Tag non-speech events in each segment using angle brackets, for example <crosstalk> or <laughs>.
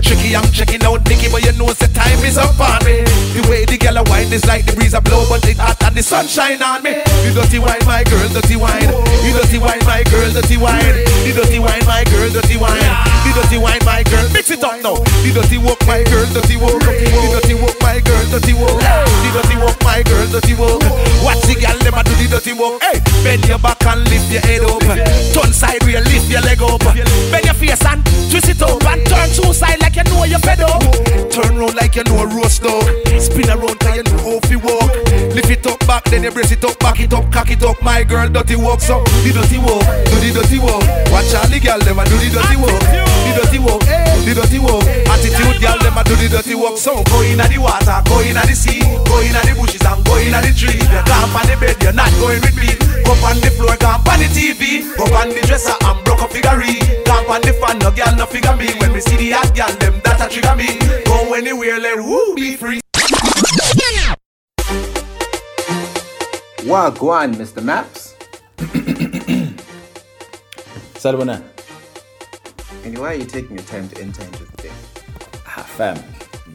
tricky, I'm checking out Nicky, but you know the time is up on me. The way the girl a wind is like the breeze a blow, but it hot and the sunshine on me. You dirty wine, my girl, dirty wine. You dirty wine, my girl, dirty wine. The dirty wine, my girl, dirty wine. The dirty wine, my girl, mix it up now. The dirty walk, my girl, dirty walk. The dirty walk, my girl, dirty walk. The dirty walk, my girl, dirty walk. Watch the girl, them do the dirty walk. Hey, bend your back and lift your head up. Turn side lift your leg up. Bend your face and twist it up and turn two side fed up. Turn round like you know a roast dog. Spin around cause you know how to walk. Lift it up back, then you brace it up, back it up, cock it up. My girl, dirty walk, so the dirty walk, do the dirty walk. Watch all the girl, them a do the dirty walk. The dirty walk, the dirty walk. Attitude, girl, them a do the dirty work So go in the water, go in the sea, go in the bushes and go in the tree. You camp on the bed, you're not going with me. Go on the floor, camp on the TV. Go on the dresser and broke up figurine. Camp on the fan, no girl, no figure me. When we see the hot girl, them that a trigger me. Go anywhere, let who be free. Wagwan, Mr. Maps. Salbona. And why are you taking your time to enter into the thing? Fam.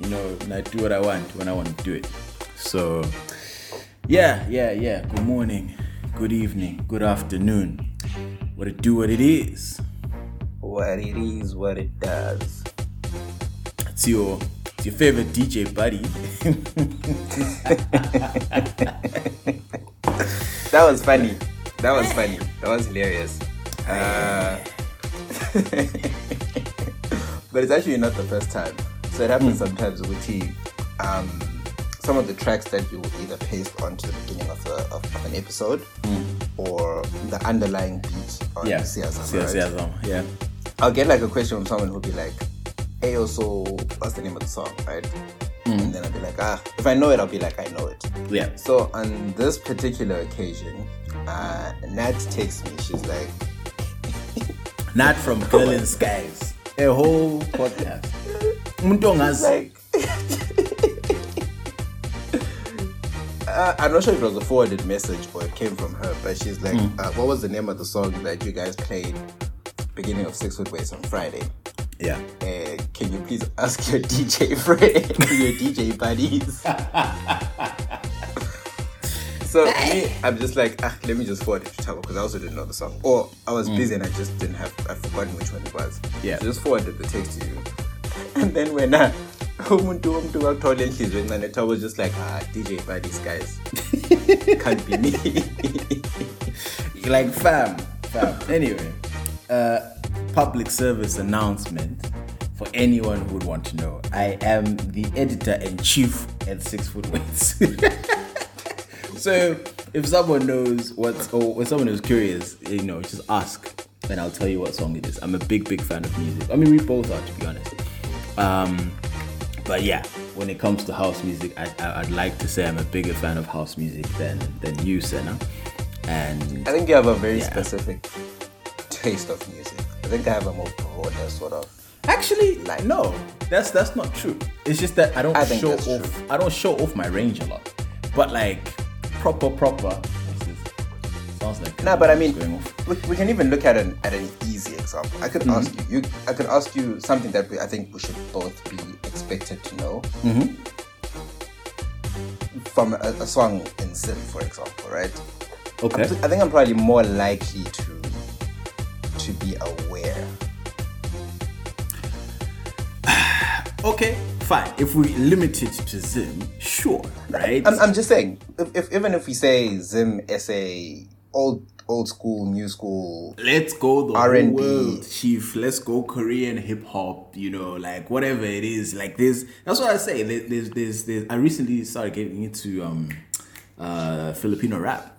You know, and I do what I want when I want to do it. So, yeah, yeah, yeah. Good morning, good evening, good afternoon. What it do, what it is. What it is, what it does. It's your, it's your favorite DJ buddy. That was funny. That was funny. That was hilarious. Uh, <laughs> but it's actually not the first time. So it happens sometimes with T. Um, some of the tracks that you will either paste onto the beginning of, the, of, of an episode or the underlying beat on yeah. Siazam, yeah, right? yeah, yeah. I'll get like a question from someone who'll be like, hey, also, what's the name of the song, right? And then I'll be like, ah, if I know it, I'll be like, I know it. Yeah. So on this particular occasion, uh, Nat texts me. She's like, Not from <laughs> Girl in Skies. A whole podcast. <laughs> Umuntu ongazi. like. uh, I'm not sure if it was a forwarded message or it came from her, but she's like, uh, "What was the name of the song that you guys played beginning of Six Foot Ways on Friday?" Yeah. Uh, can you please ask your <laughs> DJ friend, your DJ buddies? <laughs> so me, I'm just like, ah, let me just forward it to Tabo because I also didn't know the song, or I was busy and I just didn't have, I've forgotten which one it was. Yeah. So just forwarded the text to you, <laughs> and then when uh, umuntu umuntu wakuthole enhliziyo encane Tabo was just like, ah, DJ by these guys, <laughs> can't be me. <laughs> like fam, fam. Anyway, uh, public service announcement for anyone who would want to know. I am the editor in chief at Six Foot Weights. so if someone knows what, or if someone is curious, you know, just ask, and I'll tell you what song it is. I'm a big, big fan of music. I mean, we both are, to be honest. Um, but yeah, when it comes to house music, I, I, I'd like to say I'm a bigger fan of house music than than you, Senna. And I think you have a very Yeah. specific taste of music. I think I have a more broader sort of. Actually, like no, that's that's not true. It's just that I don't I show off. I don't show off my range a lot. But like proper, proper. This is, sounds like No, but I mean, we, can even look at an at an easy example. I could Mm-hmm. ask you, you. I could ask you something that we, I think we should both be expected to know. Mm-hmm. From a, a song in Zim, for example, right? Okay. I think I'm probably more likely to to be aware. <sighs> Okay, fine. If we limit it to Zim, sure, right? I'm, I'm just saying, if, if even if we say Zim SA old old school, new school, Let's go the R&B. world, chief. Let's go Korean hip hop. You know, like whatever it is. Like this. That's what I say. There's, there's, there's. I recently started getting into um, uh, Filipino rap.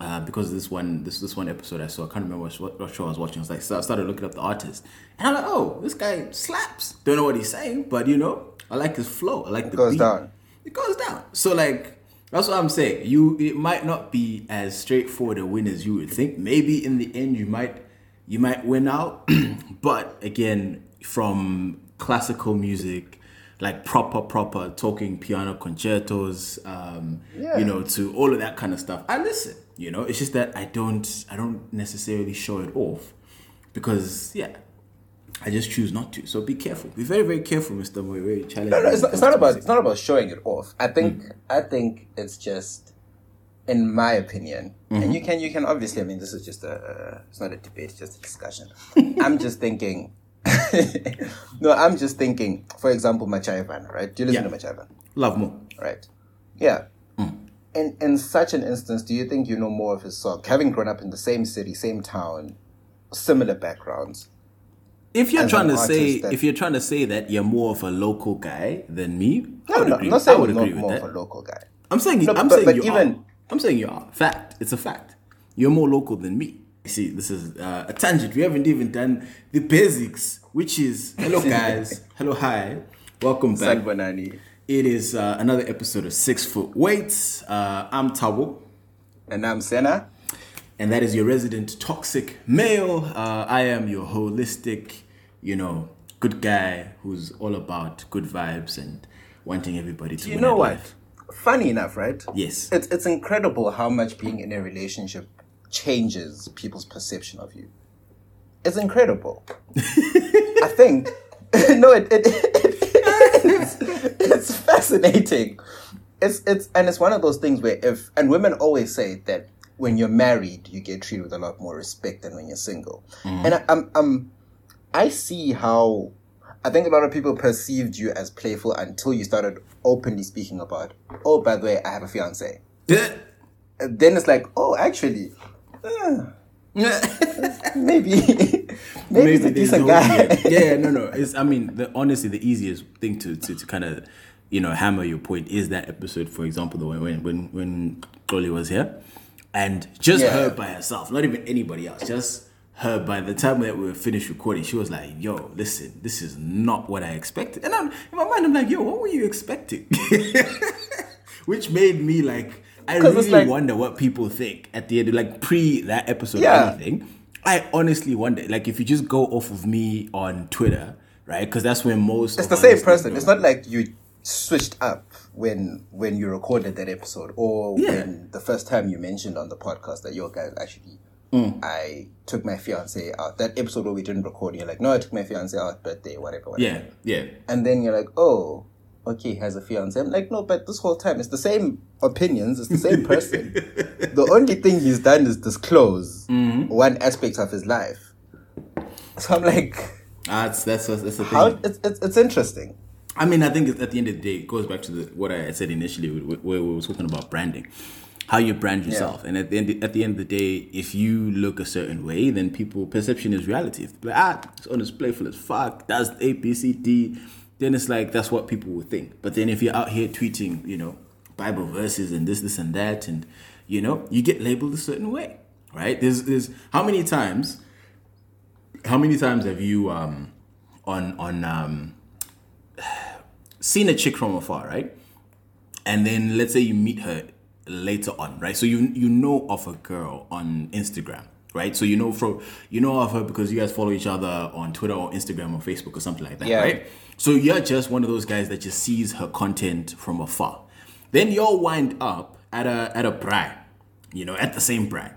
Uh, because this one, this this one episode I saw, I can't remember what, what show I was watching. I was like, so I started looking up the artist, and I'm like, oh, this guy slaps. Don't know what he's saying, but you know, I like his flow. I like the goes beat. down. It goes down. So like, That's what I'm saying. You it might not be as straightforward a win as you would think. Maybe in the end you might you might win out, <clears throat> but again, from classical music, like proper proper talking piano concertos, um, Yeah. you know, to all of that kind of stuff. I listen. You know, it's just that I don't I don't necessarily show it off because yeah. I just choose not to. So be careful. Be very, very careful, Mr. Moy. Very challenging. No, no, it's not, it's not about it's not about showing it off. I think I think it's just, in my opinion, and you can you can obviously. I mean, this is just a uh, it's not a debate, it's just a discussion. <laughs> I'm just thinking. <laughs> no, I'm just thinking. For example, Machaivan, right? Do you listen Yeah. to Machaivan? Love more. Right. Yeah. In in such an instance, do you think you know more of his song, having grown up in the same city, same town, similar backgrounds? If you're trying to say, that- if you're trying to say that you're more of a local guy than me, I No, would no, agree. I'm not I saying would not agree with more that. of a local guy. I'm saying, No, I'm but- saying but you even- are. I'm saying you are. Fact. It's a fact. You're more local than me. You see, this is uh, a tangent. We haven't even done the basics, which is hello <laughs> guys, hello hi, welcome back. It is uh, another episode of Six Foot Weights. Uh, I'm Tabo. And I'm Senna. and that is your resident toxic male. Uh, I am your holistic, you know, good guy who's all about good vibes and wanting everybody to. You know what? life. Funny enough, right? Yes. It's it's incredible how much being in a relationship changes people's perception of you. It's incredible. <laughs> I think <laughs> no, it, it, it's, it's fascinating. It's it's and it's one of those things where if and women always say that when you're married you get treated with a lot more respect than when you're single. Mm-hmm. And I, I'm I'm I see how I think a lot of people perceived you as playful until you started openly speaking about, oh, by the way, I have a fiance. And then it's like, oh, actually, <laughs> uh, <laughs> maybe, maybe, he's a decent guy. Yeah, <laughs> yeah, no, no. It's, I mean, the, honestly, the easiest thing to, to, to kind of, you know, hammer your point is that episode, for example, the one when when when Dolly was here, and just Yeah. her by herself, not even anybody else, just her. By the time that we were finished recording, she was like, "Yo, listen, this is not what I expected." And I'm, in my mind, I'm like, "Yo, what were you expecting?" <laughs> Which made me like, I really like- wonder what people think at the end, like pre that episode or Yeah. anything. I honestly wonder, like, if you just go off of me on Twitter, right? Because that's where most It's the same person. go. It's not like you switched up when when you recorded that episode, or Yeah. when the first time you mentioned on the podcast that your guys actually. Mm. I took my fiance out. That episode where we didn't record, you're like, no, I took my fiance out, birthday, whatever, whatever. Yeah, yeah. And then you're like, oh, okay, he has a fiance. I'm like, no, but this whole time it's the same opinions, it's the same <laughs> person. the only thing he's done is disclose Mm-hmm. one aspect of his life. So I'm like, That's that's that's the thing. how it's, it's it's interesting. I mean, I think at the end of the day, it goes back to the, what I said initially, where we were talking about branding, how you brand yourself, and at the end, at the end of the day, if you look a certain way, then people perception is reality. If like, ah, it's on as playful as fuck, does A B C D, then it's like that's what people would think. But then if you're out here tweeting, you know, Bible verses and this, this, and that, and you know, you get labeled a certain way, right? There's, there's how many times, how many times have you um on on um <sighs> seen a chick from afar, right? And then let's say you meet her later on, right? So you you know of a girl on Instagram, right? So you know from you know of her because you guys follow each other on Twitter or Instagram or Facebook or something like that, Yeah. right? So you're just one of those guys that just sees her content from afar. Then you'll wind up at a at a brand, you know, at the same brand.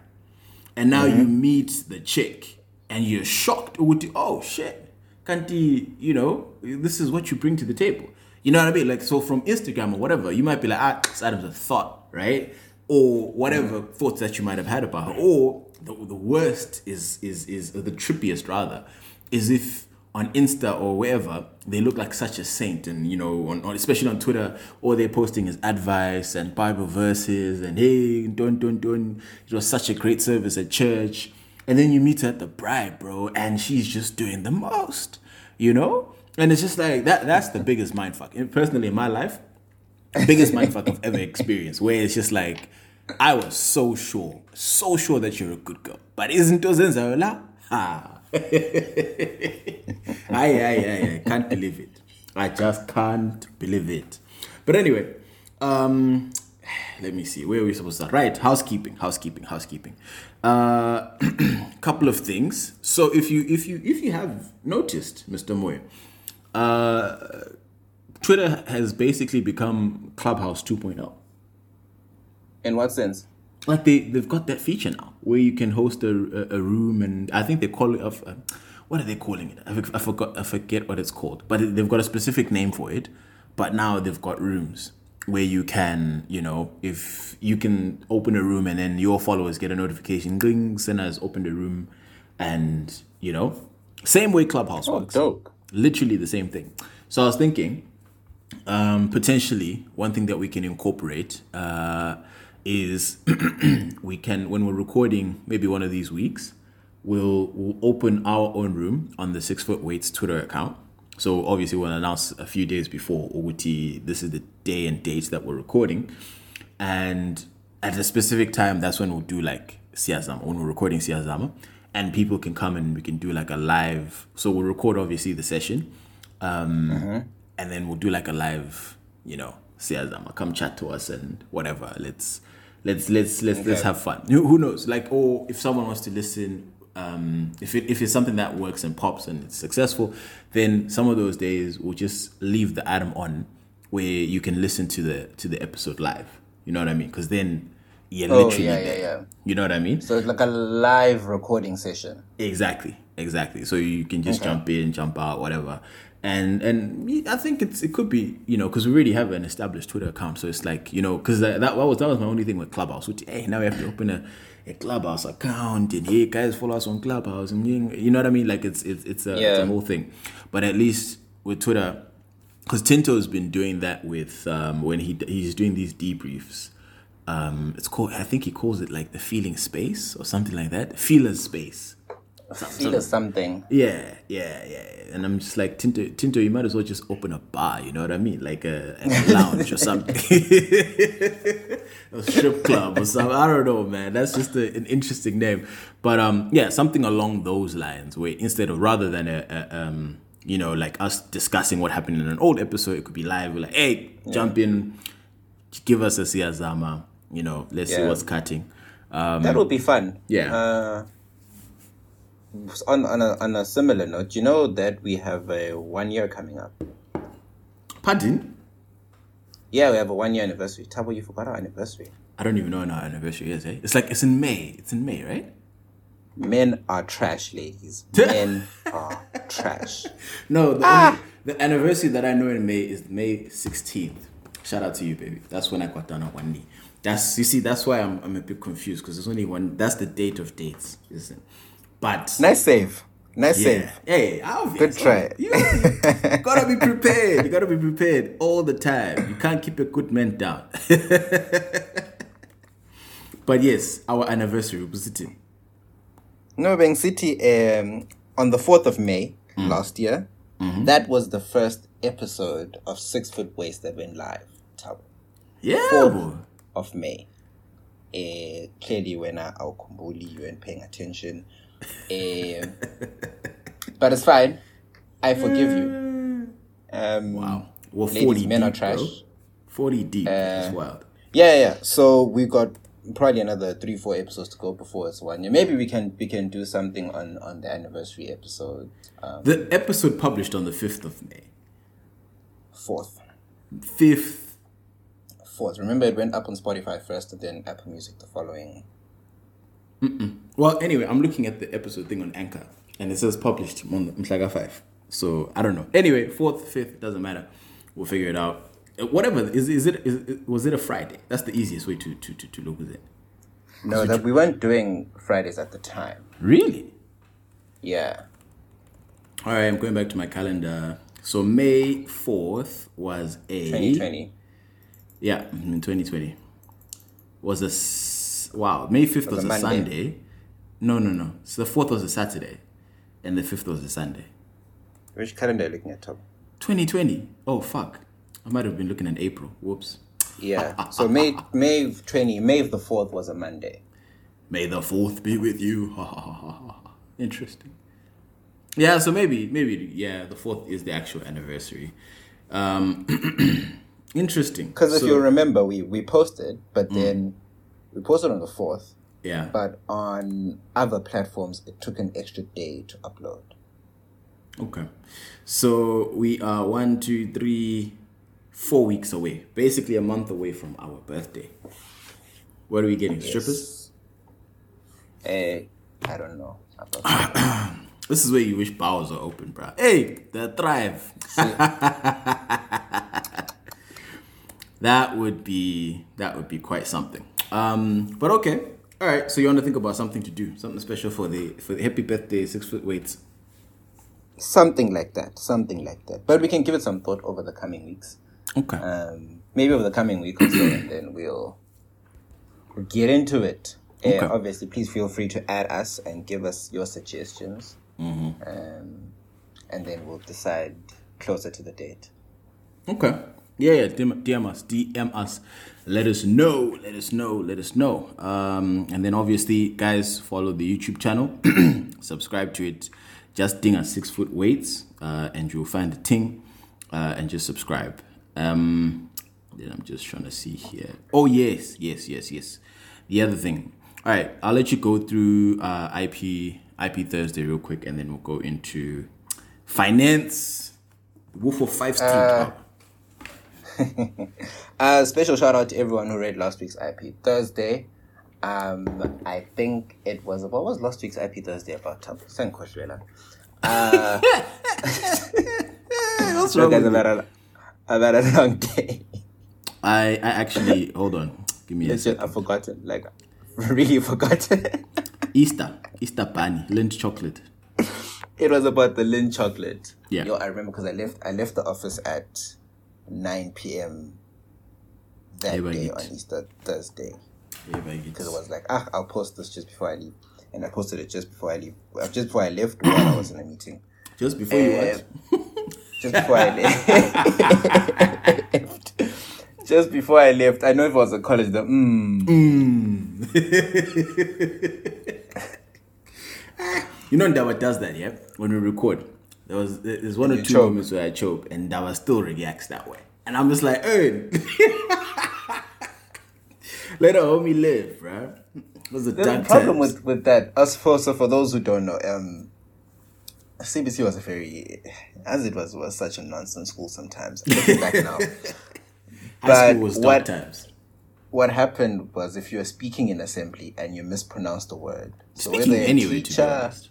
And now you mm-hmm. meet the chick and you're shocked with the, oh shit. Kanti, you know, this is what you bring to the table. You know what I mean? Like so from Instagram or whatever, you might be like, ah, it's Adam's a thought, right? Or whatever thoughts that you might have had about her. Or the, the worst is is is the trippiest rather, is if on Insta or wherever they look like such a saint, and you know, on, on especially on Twitter, all they're posting is advice and Bible verses and hey, don't don't don't. It was such a great service at church, and then you meet her at the bride, bro, and she's just doing the most, you know. And it's just like that. That's the biggest mindfuck. And personally, in my life, biggest mindfuck I've ever experienced. Where it's just like, I was so sure, so sure that you're a good girl, but isn't Ozenzaola? Ha. I, I, I, I can't believe it. I just can't believe it. But anyway, um, let me see where are we supposed to start right housekeeping housekeeping housekeeping uh <clears throat> couple of things so if you if you if you have noticed mr moy uh twitter has basically become clubhouse oh. 2.0 In what sense? like they they've got that feature now where you can host a, a, a room and I think they call it of uh, what are they calling it? I, I forgot I forget what it's called, but they've got a specific name for it. But now they've got rooms where you can you know if you can open a room and then your followers get a notification, gling, Senna has opened a room, and you know same way Clubhouse Oh, works dope. Literally the same thing. So I was thinking, um, potentially one thing that we can incorporate uh, is <clears throat> we can when we're recording maybe one of these weeks, we'll we'll open our own room on the Six Foot Weights Twitter account. So obviously we'll announce a few days before Uguti, this is the day and date that we're recording, and at a specific time, that's when we'll do like Siazama when we're recording Siazama, and people can come and we can do like a live. So we'll record obviously the session, um, and then we'll do like a live, you know, Siazama, come chat to us and whatever. Let's let's let's let's let's have fun. Who, who knows? Like, or if someone wants to listen, um, if it if it's something that works and pops and it's successful, then some of those days we'll just leave the item on where you can listen to the to the episode live. You know what I mean? Because then you're Oh, literally yeah, yeah, there. yeah. You know what I mean? So it's like a live recording session. Exactly, exactly. So you can just jump in, jump out, whatever. And and I think it's it could be you know because we already have an established Twitter account, so it's like you know because that, that was that was my only thing with Clubhouse. Which hey now we have to open a, a Clubhouse account and hey guys follow us on Clubhouse and you you know what I mean like it's it's it's a, it's a whole thing. But at least with Twitter, because Tinto's been doing that with um, when he he's doing these debriefs. Um, it's called I think he calls it like the feeling space or something like that. Feelers space. Feel or something. Yeah, yeah, yeah. And I'm just like Tinto, Tinto, you might as well just open a bar. You know what I mean? Like a, a <laughs> lounge or something, <laughs> a strip club or something. I don't know, man. That's just a, an interesting name. But um, yeah, something along those lines. Where instead of rather than a, a um, you know, like us discussing what happened in an old episode, it could be live. We're like, hey, jump in, give us a siazama. You know, let's see what's cutting. Um, That would be fun. Yeah. Uh, on on a, on a similar note, you know that we have a one year coming up. pardon? Yeah, we have a one year anniversary. Tabo, you forgot our anniversary. I don't even know when our anniversary is. Eh? It's like it's in May. It's in May, right? Men are trash, ladies. <laughs> Men are trash. No, the, only, the anniversary that I know in May is May 16th. Shout out to you, baby. That's when I got down on one knee. That's you see, that's why I'm I'm a bit confused because there's only one. That's the date of dates, isn't? But Nice save. Nice yeah, save. hey, obvious. Good try. You, you <laughs> gotta be prepared. You gotta be prepared all the time. You can't keep a good man down. <laughs> but yes, our anniversary was it? No, Bang City, um, on the 4th of May Mm. last year, Mm-hmm. that was the first episode of Six Foot Waist that went live. Tabo. Yeah, Fourth. Of May. Uh, clearly, when I awukhumbuli, you weren't paying attention. Um, <laughs> but it's fine. I forgive you. Um, Wow. Well, Ladies, 40 men are deep, bro. trash. Uh, 40 deep. That's wild. Yeah, yeah. So we got probably another three, four episodes to go before it's one year. Maybe we can we can do something on on the anniversary episode. Um, The episode published on the 5th of May. fourth, 5th. Fourth. Remember, it went up on Spotify first, and then Apple Music the following. Well, anyway, I'm looking at the episode thing on Anchor and it says published on Mshaga 5. So I don't know. Anyway, 4th, 5th, doesn't matter. We'll figure it out. Uh, Whatever. Is, is it, is was it a Friday? That's the easiest way to, to, to, to look at it. No, that we weren't doing Fridays at the time. Really? Yeah. All right, I'm going back to my calendar. So May 4th was a 2020. Yeah, in 2020 was a s- wow. May 5th was, a a, Monday. Sunday. No, no, no. So the 4th was a Saturday, and the 5th was a Sunday. Which calendar are you looking at, Tom? 2020. Oh fuck! I might have been looking at April. Whoops. Yeah. <laughs> So May May twenty May the fourth was a Monday. May the 4th be with you. <laughs> Interesting. Yeah, so maybe maybe yeah, the 4th is the actual anniversary. Um, <clears throat> Interesting. Because if So- you remember, we we posted, but then we posted on the fourth. yeah. But on other platforms, it took an extra day to upload. Okay. So we are one, two, three, four weeks away. Basically a month away from our birthday. What are we getting? Strippers? Eh, I don't know. <coughs> This is where you wish bowels are open, bro. Hey, the thrive. <laughs> that would be that would be quite something. Um, but okay. All right. So you want to think about something to do, something special for the for the happy birthday six foot weights. something like that. Something like that. But we can give it some thought over the coming weeks. Okay. Um, maybe over the coming week or so, and then we'll get into it. Uh, Okay. obviously, please feel free to add us and give us your suggestions, Mm-hmm. um, and then we'll decide closer to the date. Okay. Yeah, yeah. DM, DM us. DM us. Let us know. Let us know. Let us know. Um, and then obviously, guys, follow the YouTube channel. <clears throat> subscribe to it. Just ding at six foot weights, uh, and you'll find the ting, uh, and just subscribe. Um, then I'm just trying to see here. Oh yes, yes, yes, yes. The other thing. All right, I'll let you go through uh, IP IP Thursday real quick, and then we'll go into finance. Wolf of Five Street. <laughs> Uh, special shout out to everyone who read last week's IP Thursday. Um, I think it was what was last week's IP Thursday about? Thank Koshwela. Uh, What's wrong guys, I've had a, I've had <laughs> a long day. I, I actually hold on. Give me a second. I've forgotten. Like, <laughs> really forgotten. Easter, Easter bunny, Lindt chocolate. it was about the Lindt chocolate. Yeah. Yo, I remember because I left. I left the office at nine p.m. that day on Easter Thursday. Yeah, because it was like, ah, I'll post this just before I leave, and I posted it just before I leave, uh, just before I left while I was in a meeting, Just before you Uh, what? <laughs> just before I <laughs> left. just before I left, I know if I was a college, the mm, <laughs> You know Dawa does that, yeah? When we record. There was there's one or two choke. moments where I choke and Dawa still reacts that way. And I'm just like, hey. <laughs> Let a homie live, bro. It was a problem times. with with that. As for so for those who don't know, um, CBC was a very, as it was, was such a nonsense school sometimes. Looking back now, <laughs> but was what- times. what happened was if you were speaking in assembly and you mispronounced a word, so Speaking whether anyway, to be honest.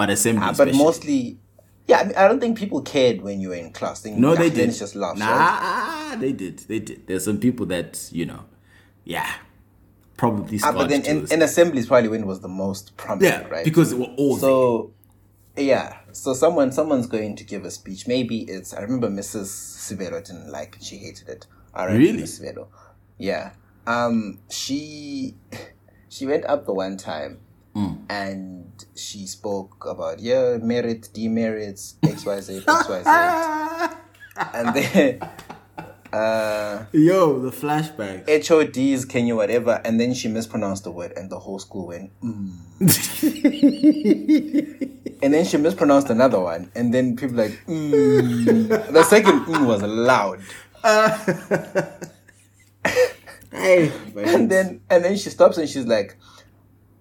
But assembly, Ah, but especially. mostly, yeah, I, mean, I don't think people cared when you were in class. They, No, ah, they did. Just laugh. Nah, they did. They did. There's some people that you know, yeah, probably. Ah, but then in, in assemblies, probably when it was the most prominent, yeah, right? because they were all there. so, yeah. So someone someone's going to give a speech. Maybe it's I remember Mrs. Sivelo didn't like it. She hated it. I Really? Miss Yeah. Um. She <laughs> she went up the one time. Mm. And she spoke about yeah merit, demerits, X Y Z, <laughs> X Y Z, and then uh, Yo, the flashback. HODs, can you whatever, and then she mispronounced the word, and the whole school went. Mm. <laughs> and then she mispronounced another one, and then people like. Mm. The second mm was loud, <laughs> hey, and then and then she stops and she's like,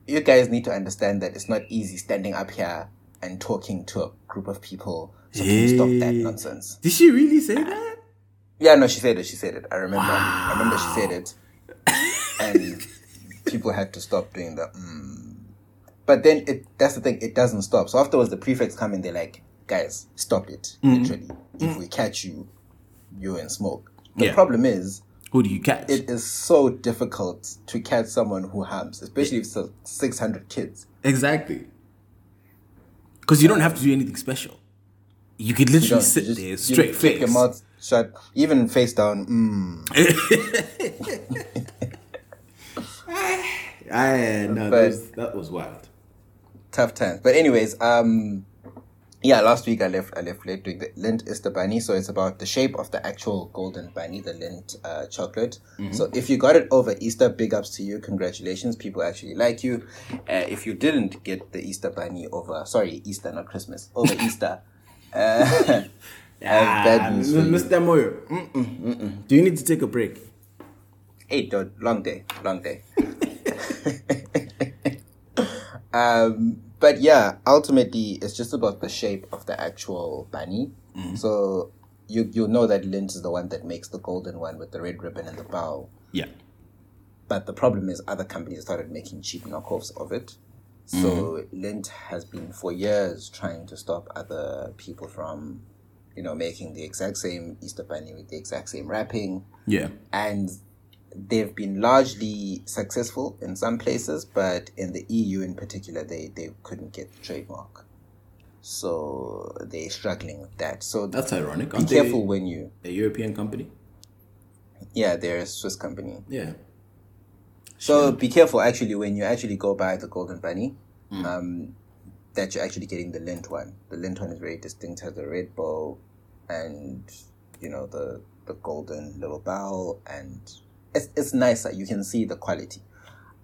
"You guys need to understand that it's not easy standing up here and talking to a group of people. So you stop that nonsense?" did she really say that? Yeah, no, she said it. She said it. I remember. I remember she said it, and people had to stop doing that. Mm. But then it that's the thing. It doesn't stop. So afterwards, the prefects come in. They're like, "Guys, stop it! Literally, if we catch you, you're in smoke." The Yeah. problem is, Who do you catch? it is so difficult to catch someone who harms, especially if it's six hundred kids. exactly. Because you don't have to do anything special. You could literally don't- sit just- there you straight keep face. your mouth shut, even face down. Mm. <laughs> I no, But- that was, that was wild. tough times. But anyways, um, yeah, last week I left I left late doing the Lindt Easter Bunny, so it's about the shape of the actual golden bunny, the Lindt uh, chocolate. So if you got it over Easter, big ups to you, congratulations. People actually like you. Uh, if you didn't get the Easter Bunny over, sorry, Easter not Christmas, over <laughs> Easter. Uh, <laughs> I bad news for. Mr. Moyo, mm-mm, mm-mm. do you need to take a break? Hey, dude, long day, long day. <laughs> um, but yeah, ultimately, it's just about the shape of the actual bunny. Mm-hmm. So you you know that Lindt is the one that makes the golden one with the red ribbon and the bow. Yeah. But the problem is, other companies started making cheap knockoffs of it. So mm-hmm. Lindt has been for years trying to stop other people from, you know, making the exact same Easter bunny with the exact same wrapping Yeah. and they've been largely successful in some places, but in the EU in particular, they, they couldn't get the trademark. So they're struggling with that. So That's ironic. be Aren't careful they when you, a European company? yeah, they're a Swiss company. Yeah. So be careful actually when you actually go buy the Golden Bunny, um, that you're actually getting the Lindt one. The Lindt one is very distinct, has a red bow, and you know the the golden little bow, and it's it's nicer. You can see the quality.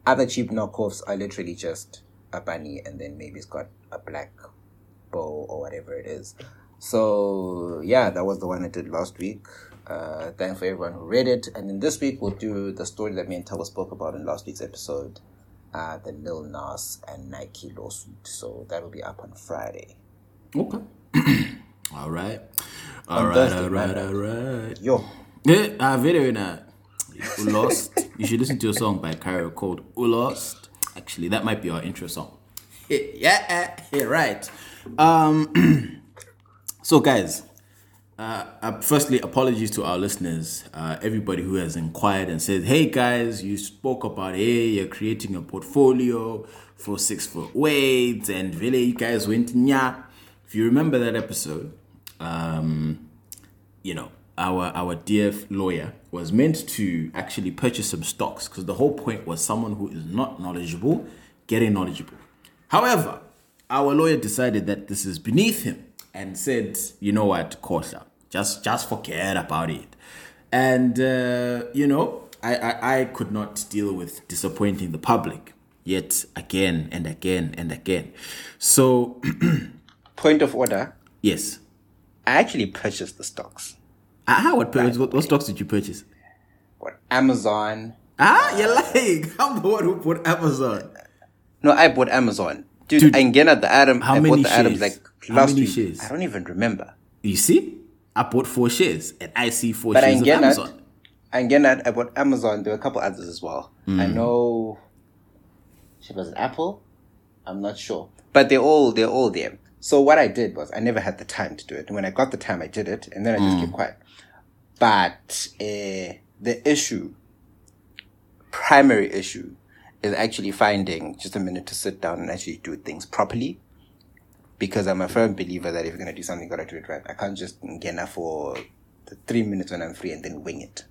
Other cheap knockoffs are literally just a bunny, and then maybe it's got a black bow or whatever it is. So yeah, that was the one I did last week. Uh, thanks for everyone who read it. And then this week we'll do the story that me and Tava spoke about in last week's episode, uh, the Lil Nas and Nike lawsuit. So that'll be up on Friday. Okay. <coughs> all right. All On right, Thursday, all right, right? all right. Yo, Yeah, uh, video in that. Lost. you should listen to a song by Cairo called Lost. Actually, that might be our intro song. Yeah, yeah, right. Um, <clears throat> so, guys, uh, uh, firstly, apologies to our listeners, uh, everybody who has inquired and said, "Hey guys, you spoke about hey, you're creating a portfolio for six foot weights, and really, you guys went nya." If you remember that episode, um, you know, our our dear lawyer was meant to actually purchase some stocks because the whole point was someone who is not knowledgeable getting knowledgeable. However, our lawyer decided that this is beneath him and said, you know what, Kosha, just just forget about it. And uh, you know, I, I I could not deal with disappointing the public yet again and again and again. So <clears throat> point of order. yes. I actually purchased the stocks. Ah, what, purchase, what, what stocks did you purchase? What Amazon? Ah, you're lying. <laughs> I'm the one who bought Amazon. No, I bought Amazon. Dude, Dude, I again at the Adam. how I many bought the Adams shares? like How last many week. shares? I don't even remember. You see? I bought four shares and I see four But shares of again, at, Amazon. again at I bought Amazon. There were a couple others as well. Hmm. I know. Shit, was it Apple? I'm not sure. But they're all they're all there. So what I did was I never had the time to do it. And When I got the time, I did it, and then I just Hmm. kept quiet. But uh, the issue, primary issue, is actually finding just a minute to sit down and actually do things properly. Because I'm a firm believer that if you're gonna do something, you gotta do it right. I can't just get up for the three minutes when I'm free and then wing it.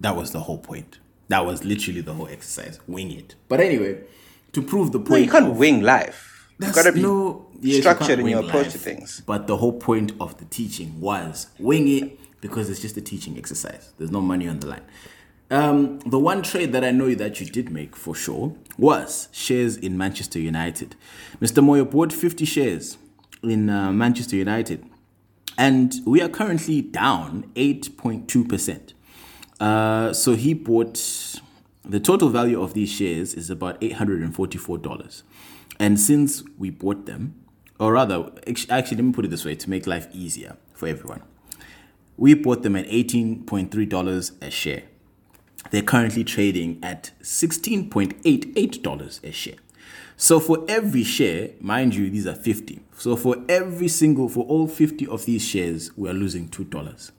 That was the whole point. That was literally the whole exercise. Wing it. But anyway, to prove the point. No, you can't of- wing life. You That's- gotta be no, yes, you structured can't in your approach life. to things. But the whole point of the teaching was wing it because it's just a teaching exercise. There's no money on the line. Um, the one trade that I know that you did make for sure was shares in Manchester United. Mr. Moyo bought 50 shares in uh, Manchester United, and we are currently down 8.2%. Uh, so he bought the total value of these shares is about $844. And since we bought them, or rather, actually, let me put it this way to make life easier for everyone. We bought them at $18.3 a share. They're currently trading at $16.88 a share. So for every share, mind you, these are 50. So for every single, for all 50 of these shares, we are losing $2.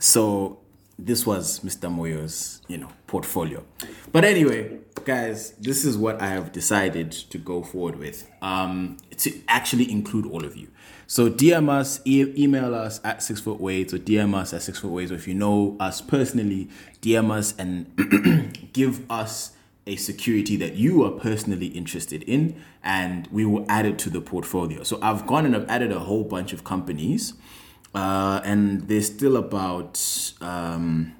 So this was Mr. Moyo's, you know, portfolio. But anyway, guys, this is what I have decided to go forward with. Um, to actually include all of you. So DM us, e- email us at six foot ways, or DM us at six foot ways. Or if you know us personally, DM us and <clears throat> give us a security that you are personally interested in, and we will add it to the portfolio. So I've gone and I've added a whole bunch of companies uh, and there's still about um,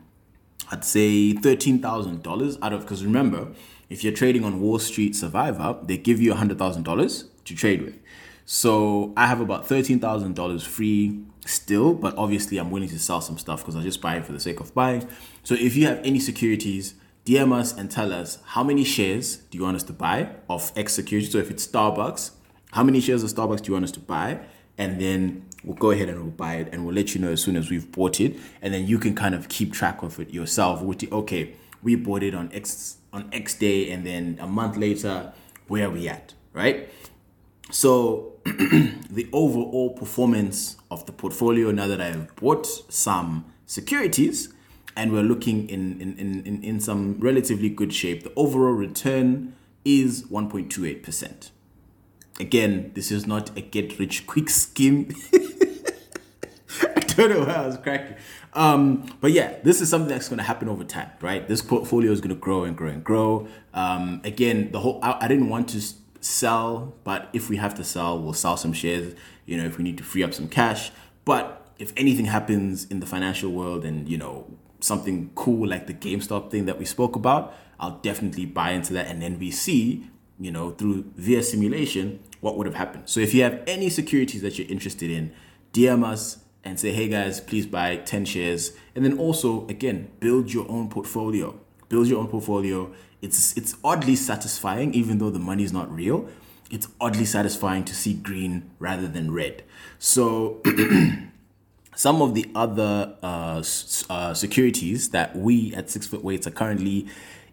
I'd say thirteen thousand dollars out of because remember, if you're trading on Wall Street Survivor, they give you hundred thousand dollars to trade with. So I have about thirteen thousand dollars free still, but obviously I'm willing to sell some stuff because I just buy it for the sake of buying. So if you have any securities, DM us and tell us how many shares do you want us to buy of X security. So if it's Starbucks, how many shares of Starbucks do you want us to buy? And then we'll go ahead and we'll buy it and we'll let you know as soon as we've bought it. And then you can kind of keep track of it yourself. With the, okay, we bought it on X on X day and then a month later, where are we at? Right? So <clears throat> the overall performance of the portfolio now that I've bought some securities and we're looking in, in, in, in, some relatively good shape, the overall return is 1.28%. Again, this is not a get rich quick scheme. <laughs> I don't know how I was cracking. Um, but yeah, this is something that's going to happen over time, right? This portfolio is going to grow and grow and grow. Um, again, the whole I, I didn't want to sell, but if we have to sell, we'll sell some shares, you know, if we need to free up some cash. But if anything happens in the financial world and, you know, something cool like the GameStop thing that we spoke about, I'll definitely buy into that. And then we see, you know, through via simulation, what would have happened. So if you have any securities that you're interested in, DM us and say, hey guys, please buy 10 shares. And then also, again, build your own portfolio. Build your own portfolio it's it's oddly satisfying, even though the money is not real. It's oddly satisfying to see green rather than red. So. <clears throat> some of the other uh, uh, securities that we at Six Foot Weights are currently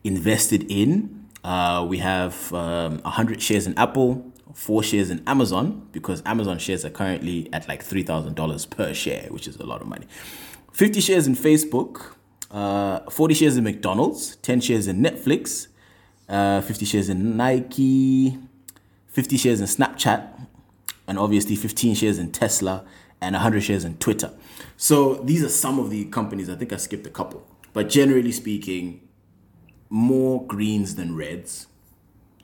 invested in, uh, we have um, 100 shares in Apple, four shares in Amazon, because Amazon shares are currently at like $3,000 per share, which is a lot of money. 50 shares in Facebook, uh, 40 shares in McDonald's, 10 shares in Netflix, uh, 50 shares in Nike, 50 shares in Snapchat, and obviously 15 shares in Tesla and 100 shares in Twitter. So these are some of the companies. I think I skipped a couple. But generally speaking, more greens than reds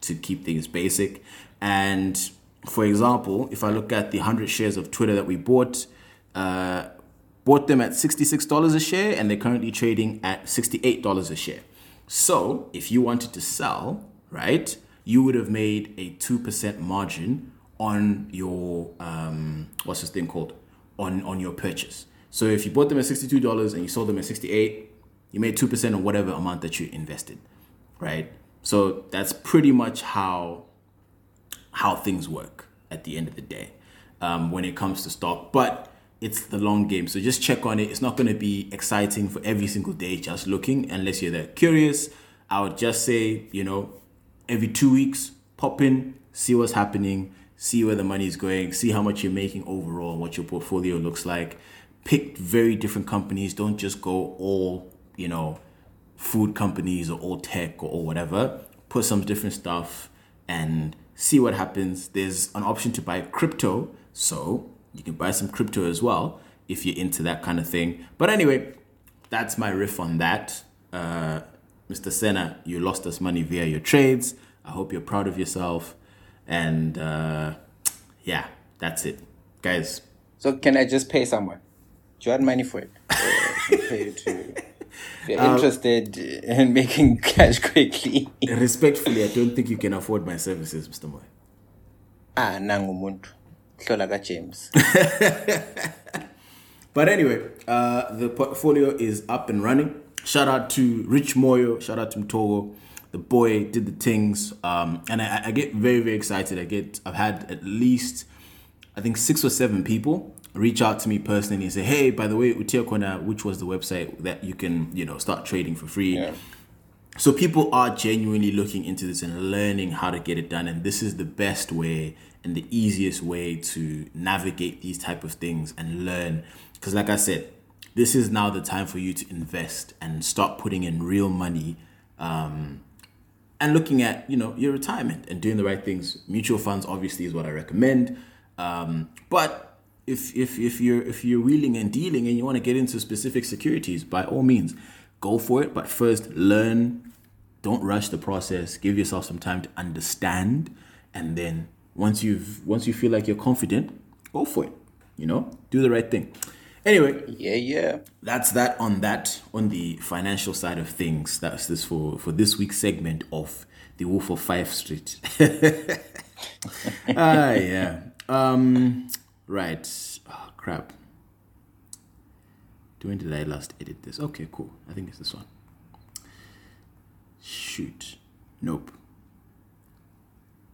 to keep things basic. And for example, if I look at the 100 shares of Twitter that we bought, uh, bought them at $66 a share and they're currently trading at $68 a share. So if you wanted to sell, right, you would have made a 2% margin on your, um, what's this thing called? On, on your purchase. So if you bought them at $62 and you sold them at 68 you made 2% on whatever amount that you invested, right? So that's pretty much how how things work at the end of the day um, when it comes to stock. But it's the long game. So just check on it. It's not going to be exciting for every single day just looking unless you're that curious. I would just say, you know, every two weeks, pop in, see what's happening, see where the money is going, see how much you're making overall, what your portfolio looks like. Pick very different companies. Don't just go all, you know, food companies or all tech or, or whatever. Put some different stuff and see what happens. There's an option to buy crypto. So you can buy some crypto as well if you're into that kind of thing. But anyway, that's my riff on that. Uh, Mr. Senna, you lost us money via your trades. I hope you're proud of yourself. And uh, yeah, that's it. Guys. So, can I just pay someone? Do you want money for it? pay to, <laughs> if you're um, interested in making <laughs> cash quickly. respectfully, I don't think you can afford my services, Mr. Moy. Ah, nangumuntu hlola James. <laughs> but anyway, uh, the portfolio is up and running. Shout out to Rich Moyo. Shout out to Mtogo. The boy did the things, um, and I, I get very very excited. I get I've had at least I think six or seven people reach out to me personally and say, "Hey, by the way, Utia Kona, which was the website that you can you know start trading for free." Yeah. So people are genuinely looking into this and learning how to get it done, and this is the best way and the easiest way to navigate these type of things and learn. Because like i said this is now the time for you to invest and start putting in real money um, and looking at you know your retirement and doing the right things. Mutual funds obviously is what i recommend. Um, but if, if, if you're if you're wheeling and dealing and you want to get into specific securities by all means go for it. But first learn. Don't rush the process. Give yourself some time to understand and then once you've once you feel like you're confident, go for it. You know, do the right thing. Anyway, yeah, yeah. That's that on that on the financial side of things. That's this for for this week's segment of the Wolf of Five Street. <laughs> ah, yeah. Um, right. Oh, crap. When did I last edit this? Okay, cool. I think it's this one. Shoot. Nope.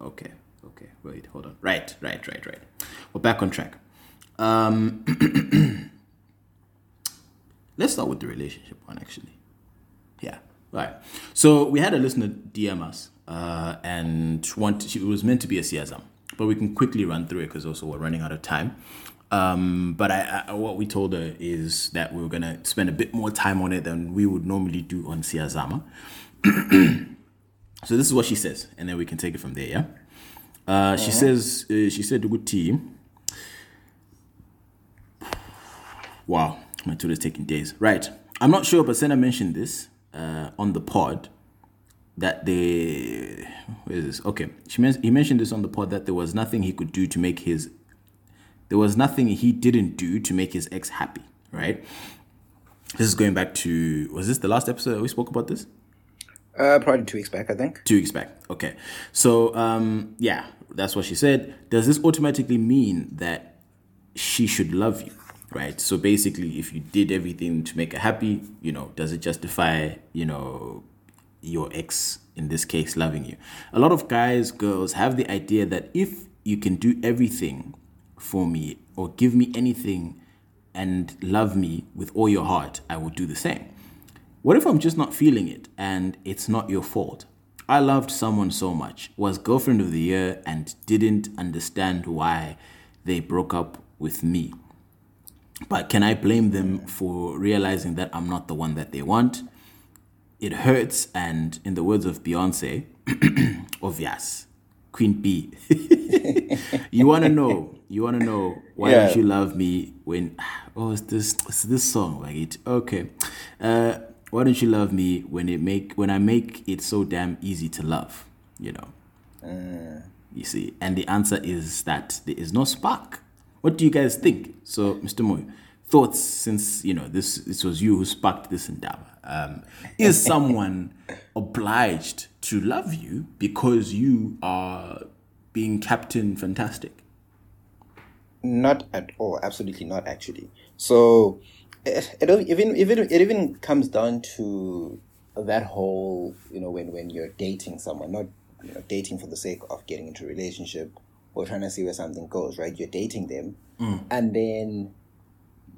Okay. Okay. Wait. Hold on. Right. Right. Right. Right. We're back on track. Um, <clears throat> let's start with the relationship one, actually. Yeah. Right. So we had a listener DM us, uh, and want it was meant to be a CSM, but we can quickly run through it because also we're running out of time. Um, but I, I, what we told her is that we were gonna spend a bit more time on it than we would normally do on Siazama. <clears throat> so this is what she says, and then we can take it from there. Yeah. Uh, she says uh, she said good team. Wow, my is taking days. Right. I'm not sure, but Senna mentioned this uh, on the pod that they. Where is this? Okay. She men- he mentioned this on the pod that there was nothing he could do to make his. There was nothing he didn't do to make his ex happy, right? This is going back to. Was this the last episode we spoke about this? Uh, probably two weeks back, I think. Two weeks back. Okay. So, um, yeah, that's what she said. Does this automatically mean that she should love you? Right. So basically, if you did everything to make her happy, you know, does it justify, you know, your ex, in this case, loving you? A lot of guys, girls have the idea that if you can do everything for me or give me anything and love me with all your heart, I will do the same. What if I'm just not feeling it and it's not your fault? I loved someone so much, was girlfriend of the year, and didn't understand why they broke up with me. But can I blame them for realizing that I'm not the one that they want? It hurts, and in the words of Beyonce, <clears throat> obvious, Queen B. <laughs> you wanna know? You wanna know why Yeah. don't you love me when? Oh, it's this. It's this song it. Okay. Uh, why don't you love me when it make when I make it so damn easy to love? You know. You see, and the answer is that there is no spark. What do you guys think? So, Mr. Moy, thoughts since you know this this was you who sparked this endeavor. Um, is <laughs> someone obliged to love you because you are being Captain Fantastic? Not at all. Absolutely not. Actually. So it, it even even it even comes down to that whole you know when when you're dating someone, not you know dating for the sake of getting into a relationship or trying to see where something goes. Right? You're dating them, mm. and then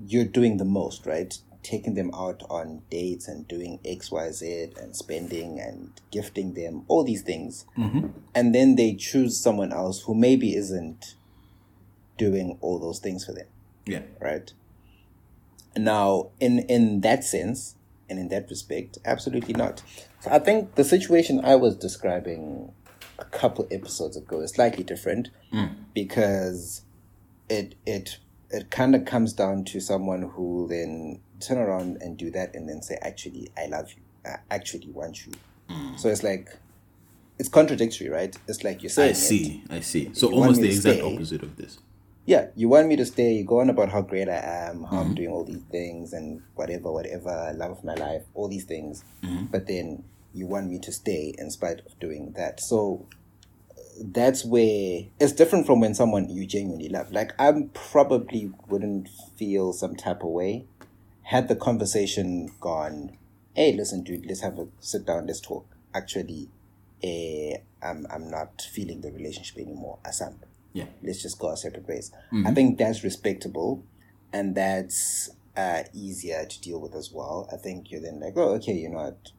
you're doing the most. Right? Taking them out on dates and doing X, Y, Z and spending and gifting them all these things, mm-hmm. and then they choose someone else who maybe isn't doing all those things for them Yeah. right now in in that sense and in that respect absolutely not. So i think the situation i was describing a couple episodes ago is slightly different mm. because it it it kind of comes down to someone who then turn around and do that and then say actually i love you. I actually want you. Mm. So it's like it's contradictory right? It's like you're saying I it, see. I see. So you almost the exact stay- opposite of this. Yeah, you want me to stay, you go on about how great I am, how I'm doing all these things and whatever, whatever, love of my life, all these things. But then you want me to stay in spite of doing that. So that's where it's different from when someone you genuinely love. Like I probably wouldn't feel some type of way had the conversation gone, hey, listen, dude, let's have a sit down, let's talk. Actually, eh, I'm I'm not feeling the relationship anymore. Asam Yeah. let's just go our separate ways. I think that's respectable and that's uh, easier to deal with as well. I think you're then like, oh, okay, you know what?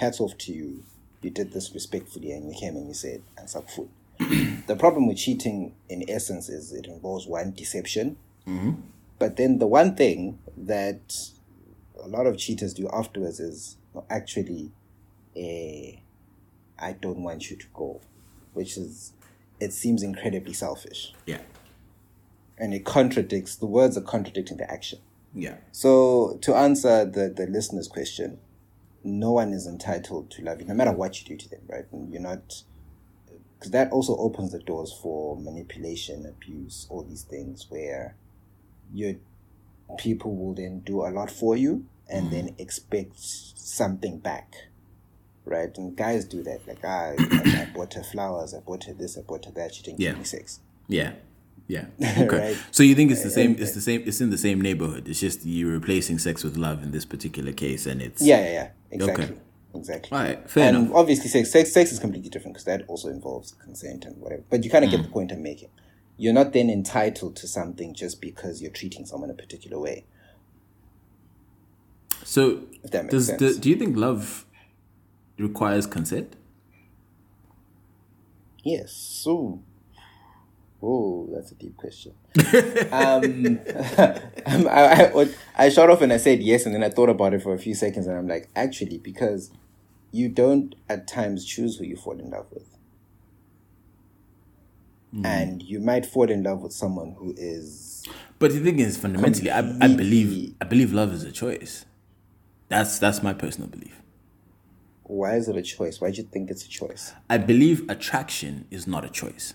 Hats off to you. You did this respectfully and you came and you said, and suck food. the problem with cheating, in essence, is it involves one deception. But then the one thing that a lot of cheaters do afterwards is "No, actually, eh, I don't want you to go, which is, it seems incredibly selfish. Yeah. And it contradicts, the words are contradicting the action. Yeah. So to answer the, the listener's question, no one is entitled to love you, no matter what you do to them, right? And you're not, because that also opens the doors for manipulation, abuse, all these things where your people will then do a lot for you and mm. then expect something back, right? And guys do that, like ah, I, I <coughs> bought her flowers, I bought her this, I bought her that, she didn't Yeah. give me sex. Yeah. Yeah. <laughs> Okay. Right. So you think it's the same? It's the same. It's in the same neighborhood. It's just you're replacing sex with love in this particular case, and it's Yeah, yeah, yeah. Exactly. Okay. Exactly. All right. Fair and enough. obviously, sex, sex sex is completely different because that also involves consent and whatever. But you kind of Mm. get the point I'm making. You're not then entitled to something just because you're treating someone a particular way. So If that makes does the, do you think love requires consent? Yes. So, oh, that's a deep question. <laughs> <laughs> um, I, I, I shot off and I said yes, and then I thought about it for a few seconds, and I'm like, actually, because you don't at times choose who you fall in love with. And you might fall in love with someone who is But the thing is, fundamentally, I, I believe I believe love is a choice. That's that's my personal belief. Why is it a choice? Why do you think it's a choice? I believe attraction is not a choice.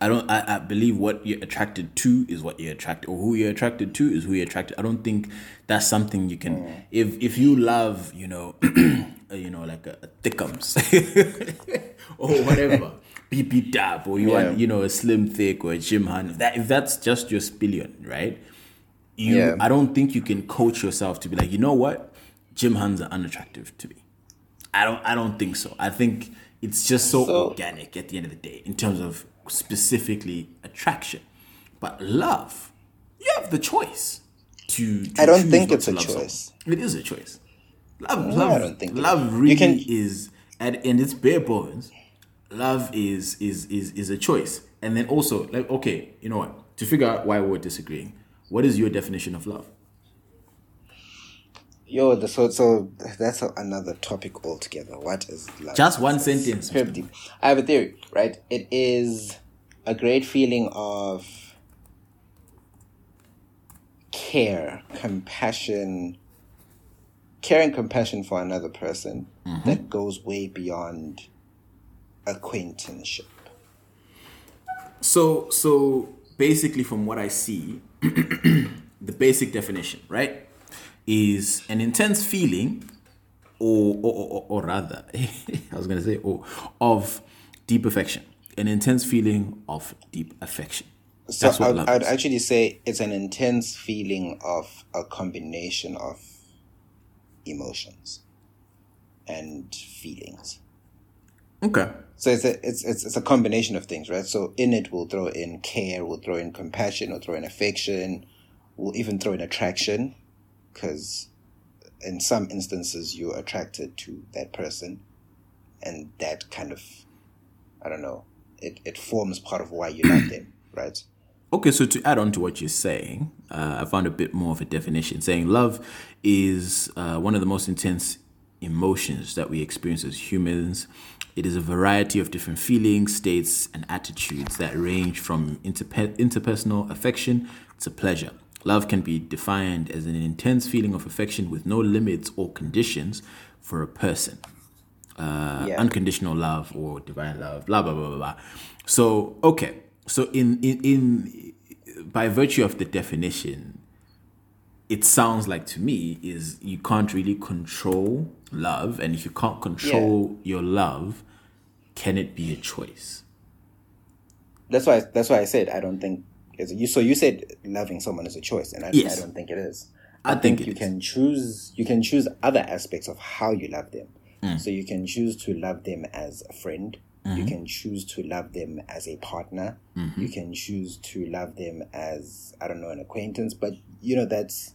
I don't. I, I believe what you're attracted to is what you're attracted, or who you're attracted to is who you're attracted. I don't think that's something you can. If if you love, you know, <clears throat> uh, you know, like a, a thickums <laughs> or whatever, <laughs> beep beep dab, or you Yeah. want, you know, a slim thick or a gym hand. If that if that's just your spillion, right? You, Yeah. I don't think you can coach yourself to be like, you know what, gym hands are unattractive to me. I don't I don't think so. I think it's just so, So- organic at the end of the day in terms of specifically attraction. But love, you have the choice to, to I don't think it's a love someone. choice. It is a choice. Love No, love I don't think love you really can- is at in its bare bones, love is is is is a choice. And then also like okay, you know what? To figure out why we're disagreeing, what is your definition of love? Yo, the, so so that's a, another topic altogether. What is love? Just one sentence. Deep. I have a theory, right? It is a great feeling of care, compassion, care and compassion for another person mm-hmm. that goes way beyond acquaintanceship. So so basically from what I see, <clears throat> the basic definition, right, is an intense feeling or or, or, or rather <laughs> I was gonna say or of deep affection. An intense feeling of deep affection. So I'd, I'd actually say it's an intense feeling of a combination of emotions and feelings. Okay. So it's a it's, it's it's a combination of things, right? So in it we'll throw in care, we'll throw in compassion, we'll throw in affection, we'll even throw in attraction, because in some instances you're attracted to that person, and that kind of, I don't know, it it forms part of why you like <clears throat> them, right? Okay, so to add on to what you're saying, uh, I found a bit more of a definition saying love is uh, one of the most intense emotions that we experience as humans. It is a variety of different feelings, states, and attitudes that range from interpe- interpersonal affection to pleasure. Love can be defined as an intense feeling of affection with no limits or conditions for a person uh, Yeah. unconditional love or divine love, blah blah blah blah blah. So okay, so in in in by virtue of the definition, it sounds like to me is you can't really control love, and if you can't control your love, can it be a choice? That's why that's why I said I don't think it's you. So you said loving someone is a choice, and I, Yes. I don't think it is. I think it you is. can choose. You can choose other aspects of how you love them. Mm. So you can choose to love them as a friend. Mm-hmm. You can choose to love them as a partner. Mm-hmm. You can choose to love them as I don't know an acquaintance. But you know that's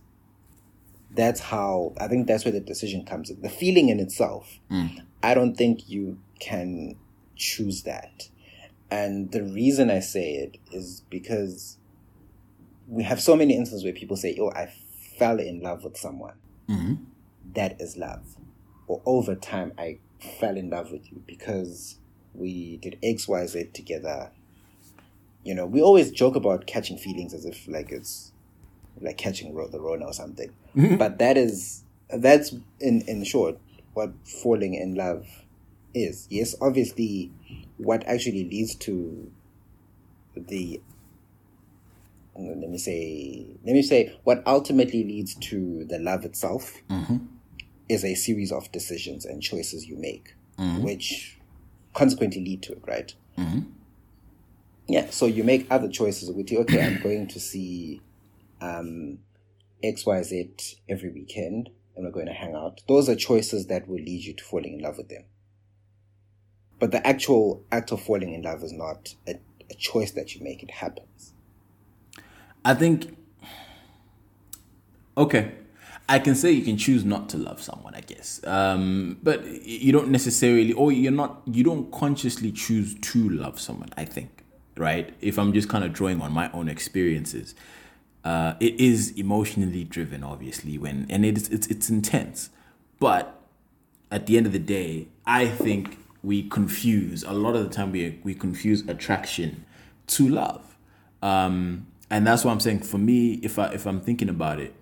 that's how I think that's where the decision comes in. The feeling in itself, Mm. I don't think you can choose that. And the reason I say it is because we have so many instances where people say, Oh, I fell in love with someone. Mm-hmm. That is love. Or over time, I fell in love with you because we did X, Y, Z together. You know, we always joke about catching feelings as if like it's like catching the Rona or something. Mm-hmm. But that is, that's in, in short what falling in love is. Yes, obviously, what actually leads to the uh, let me say let me say what ultimately leads to the love itself mm-hmm. is a series of decisions and choices you make mm-hmm. which consequently lead to it right mm-hmm. Yeah, so you make other choices with you. Okay, I'm <coughs> going to see um, XYZ every weekend and we're going to hang out. Those are choices that will lead you to falling in love with them. But the actual act of falling in love is not a, a choice that you make, it happens. I think. Okay. I can say you can choose not to love someone, I guess. Um, but you don't necessarily, or you're not, you don't consciously choose to love someone, I think, right? If I'm just kind of drawing on my own experiences, uh, it is emotionally driven, obviously, when, and it's, it's, it's intense. But at the end of the day, I think we confuse, a lot of the time, we, we confuse attraction to love. Um, and that's why I'm saying. For me, if I, if I'm thinking about it,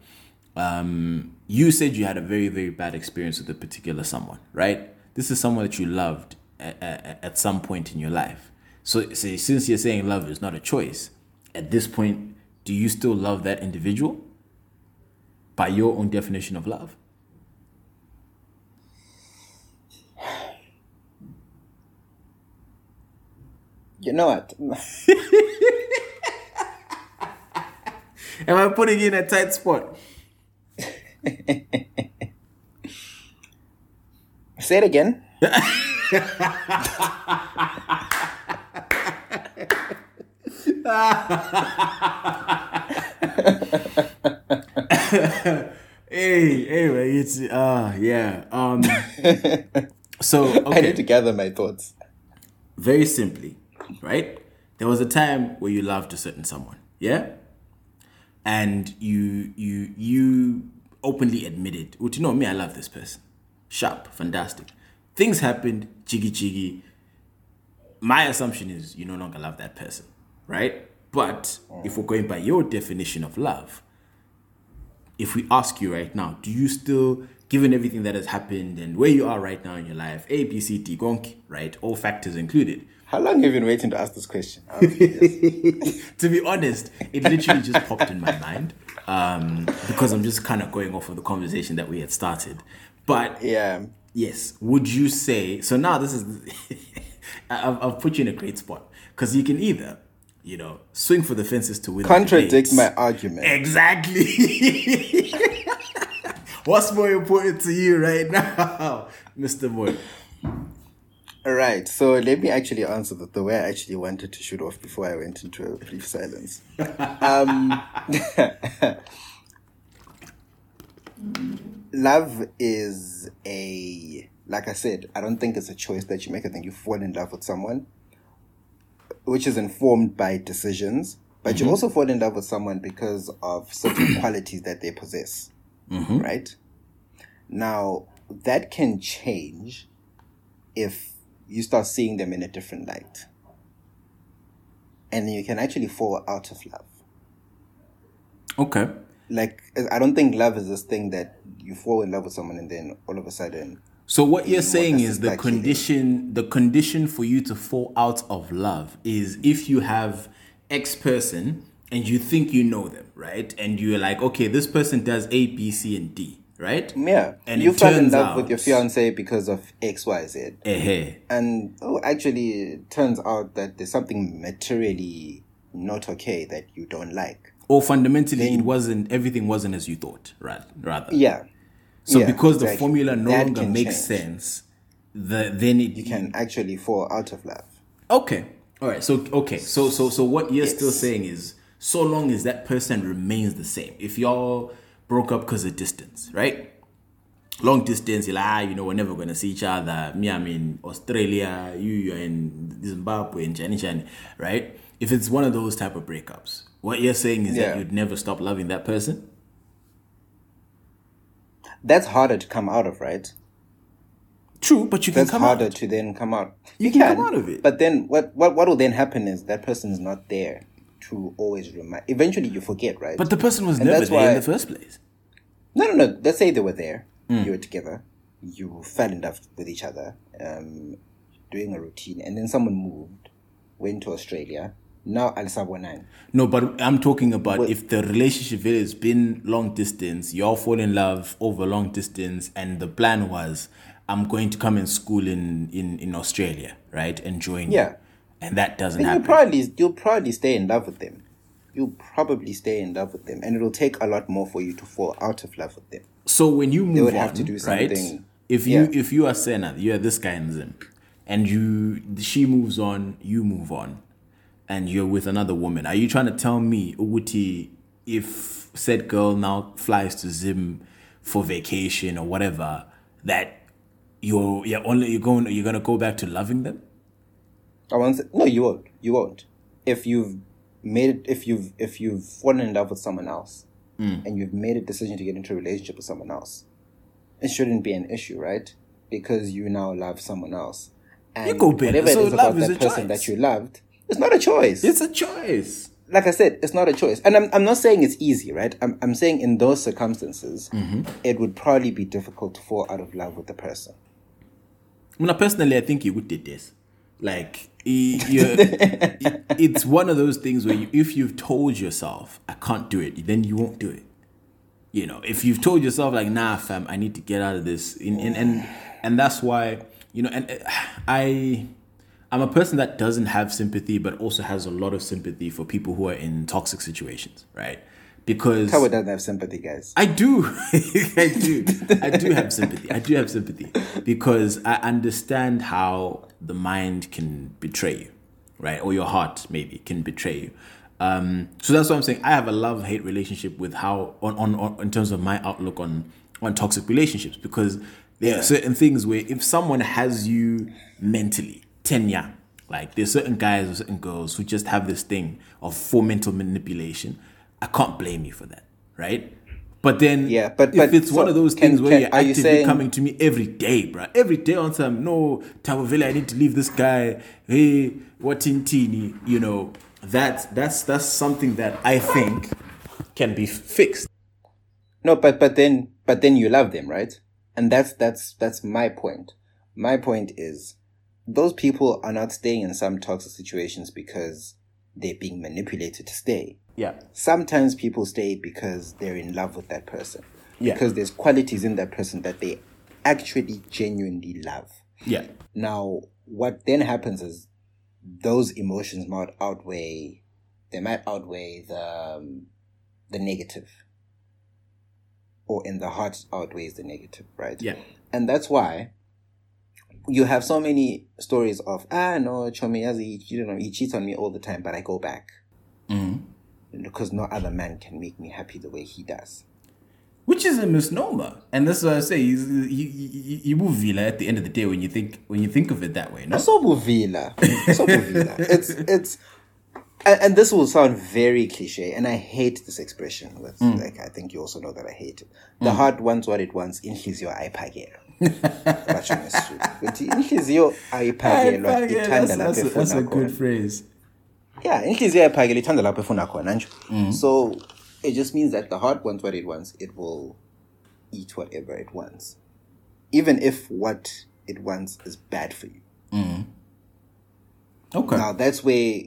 um, you said you had a very very bad experience with a particular someone right? This is someone that you loved at, at, at some point in your life. So, so since you're saying love is not a choice at this point do you still love that individual? By your own definition of love You know what? <laughs> am i putting you in a tight spot Say it again. <laughs> hey anyway it's uh yeah um <laughs> so okay. I need to gather my thoughts. very simply, right? There was a time where you loved a certain someone, yeah, and you you you openly admitted, "Well, you know me, I love this person, sharp, fantastic." Things happened, jiggy jiggy. My assumption is you no longer love that person, right? But if we're going by your definition of love, if we ask you right now, do you still, given everything that has happened and where you are right now in your life, A, B, C, D, gonk, right? All factors included. How long have you been waiting to ask this question? Out of curiosity. to be honest, it literally just popped in my mind um, because I'm just kind of going off of the conversation that we had started. But yeah. yes, would you say so? Now this is <laughs> I've, I've put you in a great spot because you can either, you know, swing for the fences to win. the Contradict my argument. Exactly. <laughs> What's more important to you right now, <laughs> Mr. Moy? All right, so let me actually answer the, the way I actually wanted to shoot off before I went into a brief silence. um, <laughs> love is a, like I said, I don't think it's a choice that you make. I think you fall in love with someone, which is informed by decisions, but you also fall in love with someone because of certain <clears throat> qualities that they possess, right? Now, that can change if you start seeing them in a different light. And you can actually fall out of love. Okay. Like, I don't think love is this thing that you fall in love with someone and then all of a sudden, So what you're saying is the condition the condition for you to fall out of love is if you have X person and you think you know them, right? And you're like, okay, this person does A, B, C, and D, right? yeah, And you fell in love with your fiance because of X, Y, Z. Eh, And oh, actually, it turns out that there's something materially not okay that you don't like. Or fundamentally, it wasn't everything wasn't as you thought, right? Rather, Yeah. So Yeah, because the formula no longer makes change. sense, the then it You can actually fall out of love. Okay. All right. So okay. So so so what you're still saying is so long as that person remains the same. If y'all broke up because of distance, right? Long distance, you're like, ah, you know, we're never gonna see each other. Me, I'm in Australia, you you're in Zimbabwe Chani Chani, right? If it's one of those type of breakups, what you're saying is Yeah. that you'd never stop loving that person? That's harder to come out of, right? True, but you can That's come harder out. to then come out. You can come out of it. But then what, what what will then happen is that person's not there to always remind. Eventually you forget, right? But the person was And never there in the first place. No, no, no. Let's say they were there. Hmm. You were together. You fell in love with each other, um, doing a routine, and then someone moved, went to Australia. Now Alisabonan. No, but I'm talking about Well- if the relationship has been long distance, you all fall in love over long distance, and the plan was, I'm going to come and school in in in Australia, right, and join Yeah. you. And that doesn't Then you happen. probably you'll probably stay in love with them. You'll probably stay in love with them, and it'll take a lot more for you to fall out of love with them. So when you move they would on, have to do right? something- If you yeah. if you are Senna, you're this guy in Zim, and you she moves on, you move on, and you're with another woman. Are you trying to tell me, Uguti, if said girl now flies to Zim for vacation or whatever, that you're you're only you're going you're gonna go back to loving them? I won't say, no, you won't. You won't. If you've made it, if you've if you've fallen in love with someone else, Mm. and you've made a decision to get into a relationship with someone else, it shouldn't be an issue, right? Because you now love someone else, and go, Ben. whatever So it is love about is that a person choice. that you loved, it's not a choice. It's a choice. like I said, it's not a choice. And I'm, I'm not saying it's easy, right? I'm, I'm saying in those circumstances, Mm-hmm. it would probably be difficult to fall out of love with the person. I mean, personally, I think you would did this. Like, it- it's one of those things where you, if you've told yourself, I can't do it, then you won't do it. You know, if you've told yourself, like, nah, fam, I need to get out of this. And, and, and, and that's why, you know, and uh, I, I'm a person that doesn't have sympathy, but also has a lot of sympathy for people who are in toxic situations, right? Because Tawa doesn't have sympathy, guys. I do. <laughs> I do. I do have sympathy. I do have sympathy because I understand how the mind can betray you, right? Or your heart maybe can betray you. Um, so that's what I'm saying. I have a love hate relationship with how on, on, on in terms of my outlook on on toxic relationships because there are certain things where if someone has you mentally tenya like there's certain guys or certain girls who just have this thing of for mental manipulation i can't blame you for that right but then Yeah, but- if but it's one of those can- things where can- you're are you actively saying- coming to me every day bruh. every day on some no Tawavele, i need to leave this guy hey what tintini you know that's that's that's something that i think can be fixed No, but but then but then you love them, right? And that's that's that's my point. My point is those people are not staying in some toxic situations because they're being manipulated to stay. Yeah Sometimes people stay because they're in love with that person. Yeah. Because there's qualities in that person that they actually genuinely love. yeah Now, what then happens is those emotions might outweigh, they might outweigh the um, the negative, or in the heart outweighs the negative, right? yeah and that's why you have so many stories of ah no Chomiyazi, you know he cheats on me all the time, but I go back because no other man can make me happy the way he does. which is a misnomer and that's what i say you you, you, at the end of the day when you think when you think of it that way no So buvila. So buvila. <laughs> It's it's and, this will sound very cliche, and I hate this expression. That's mm. like I think you also know that I hate it. The mm. heart wants what it wants. Inhliziyo ayiphakela. Batsho ngesizulu. Uthi inhliziyo ayiphakela Hey, yeah, ithanda that's, that's, that's a good phrase Yeah, inhliziyo ayiphakela ithanda lapho efuna khona nje. Mm. So it just means that the heart wants what it wants. It will eat whatever it wants, even if what it wants is bad for you. Mm. okay Now that's where,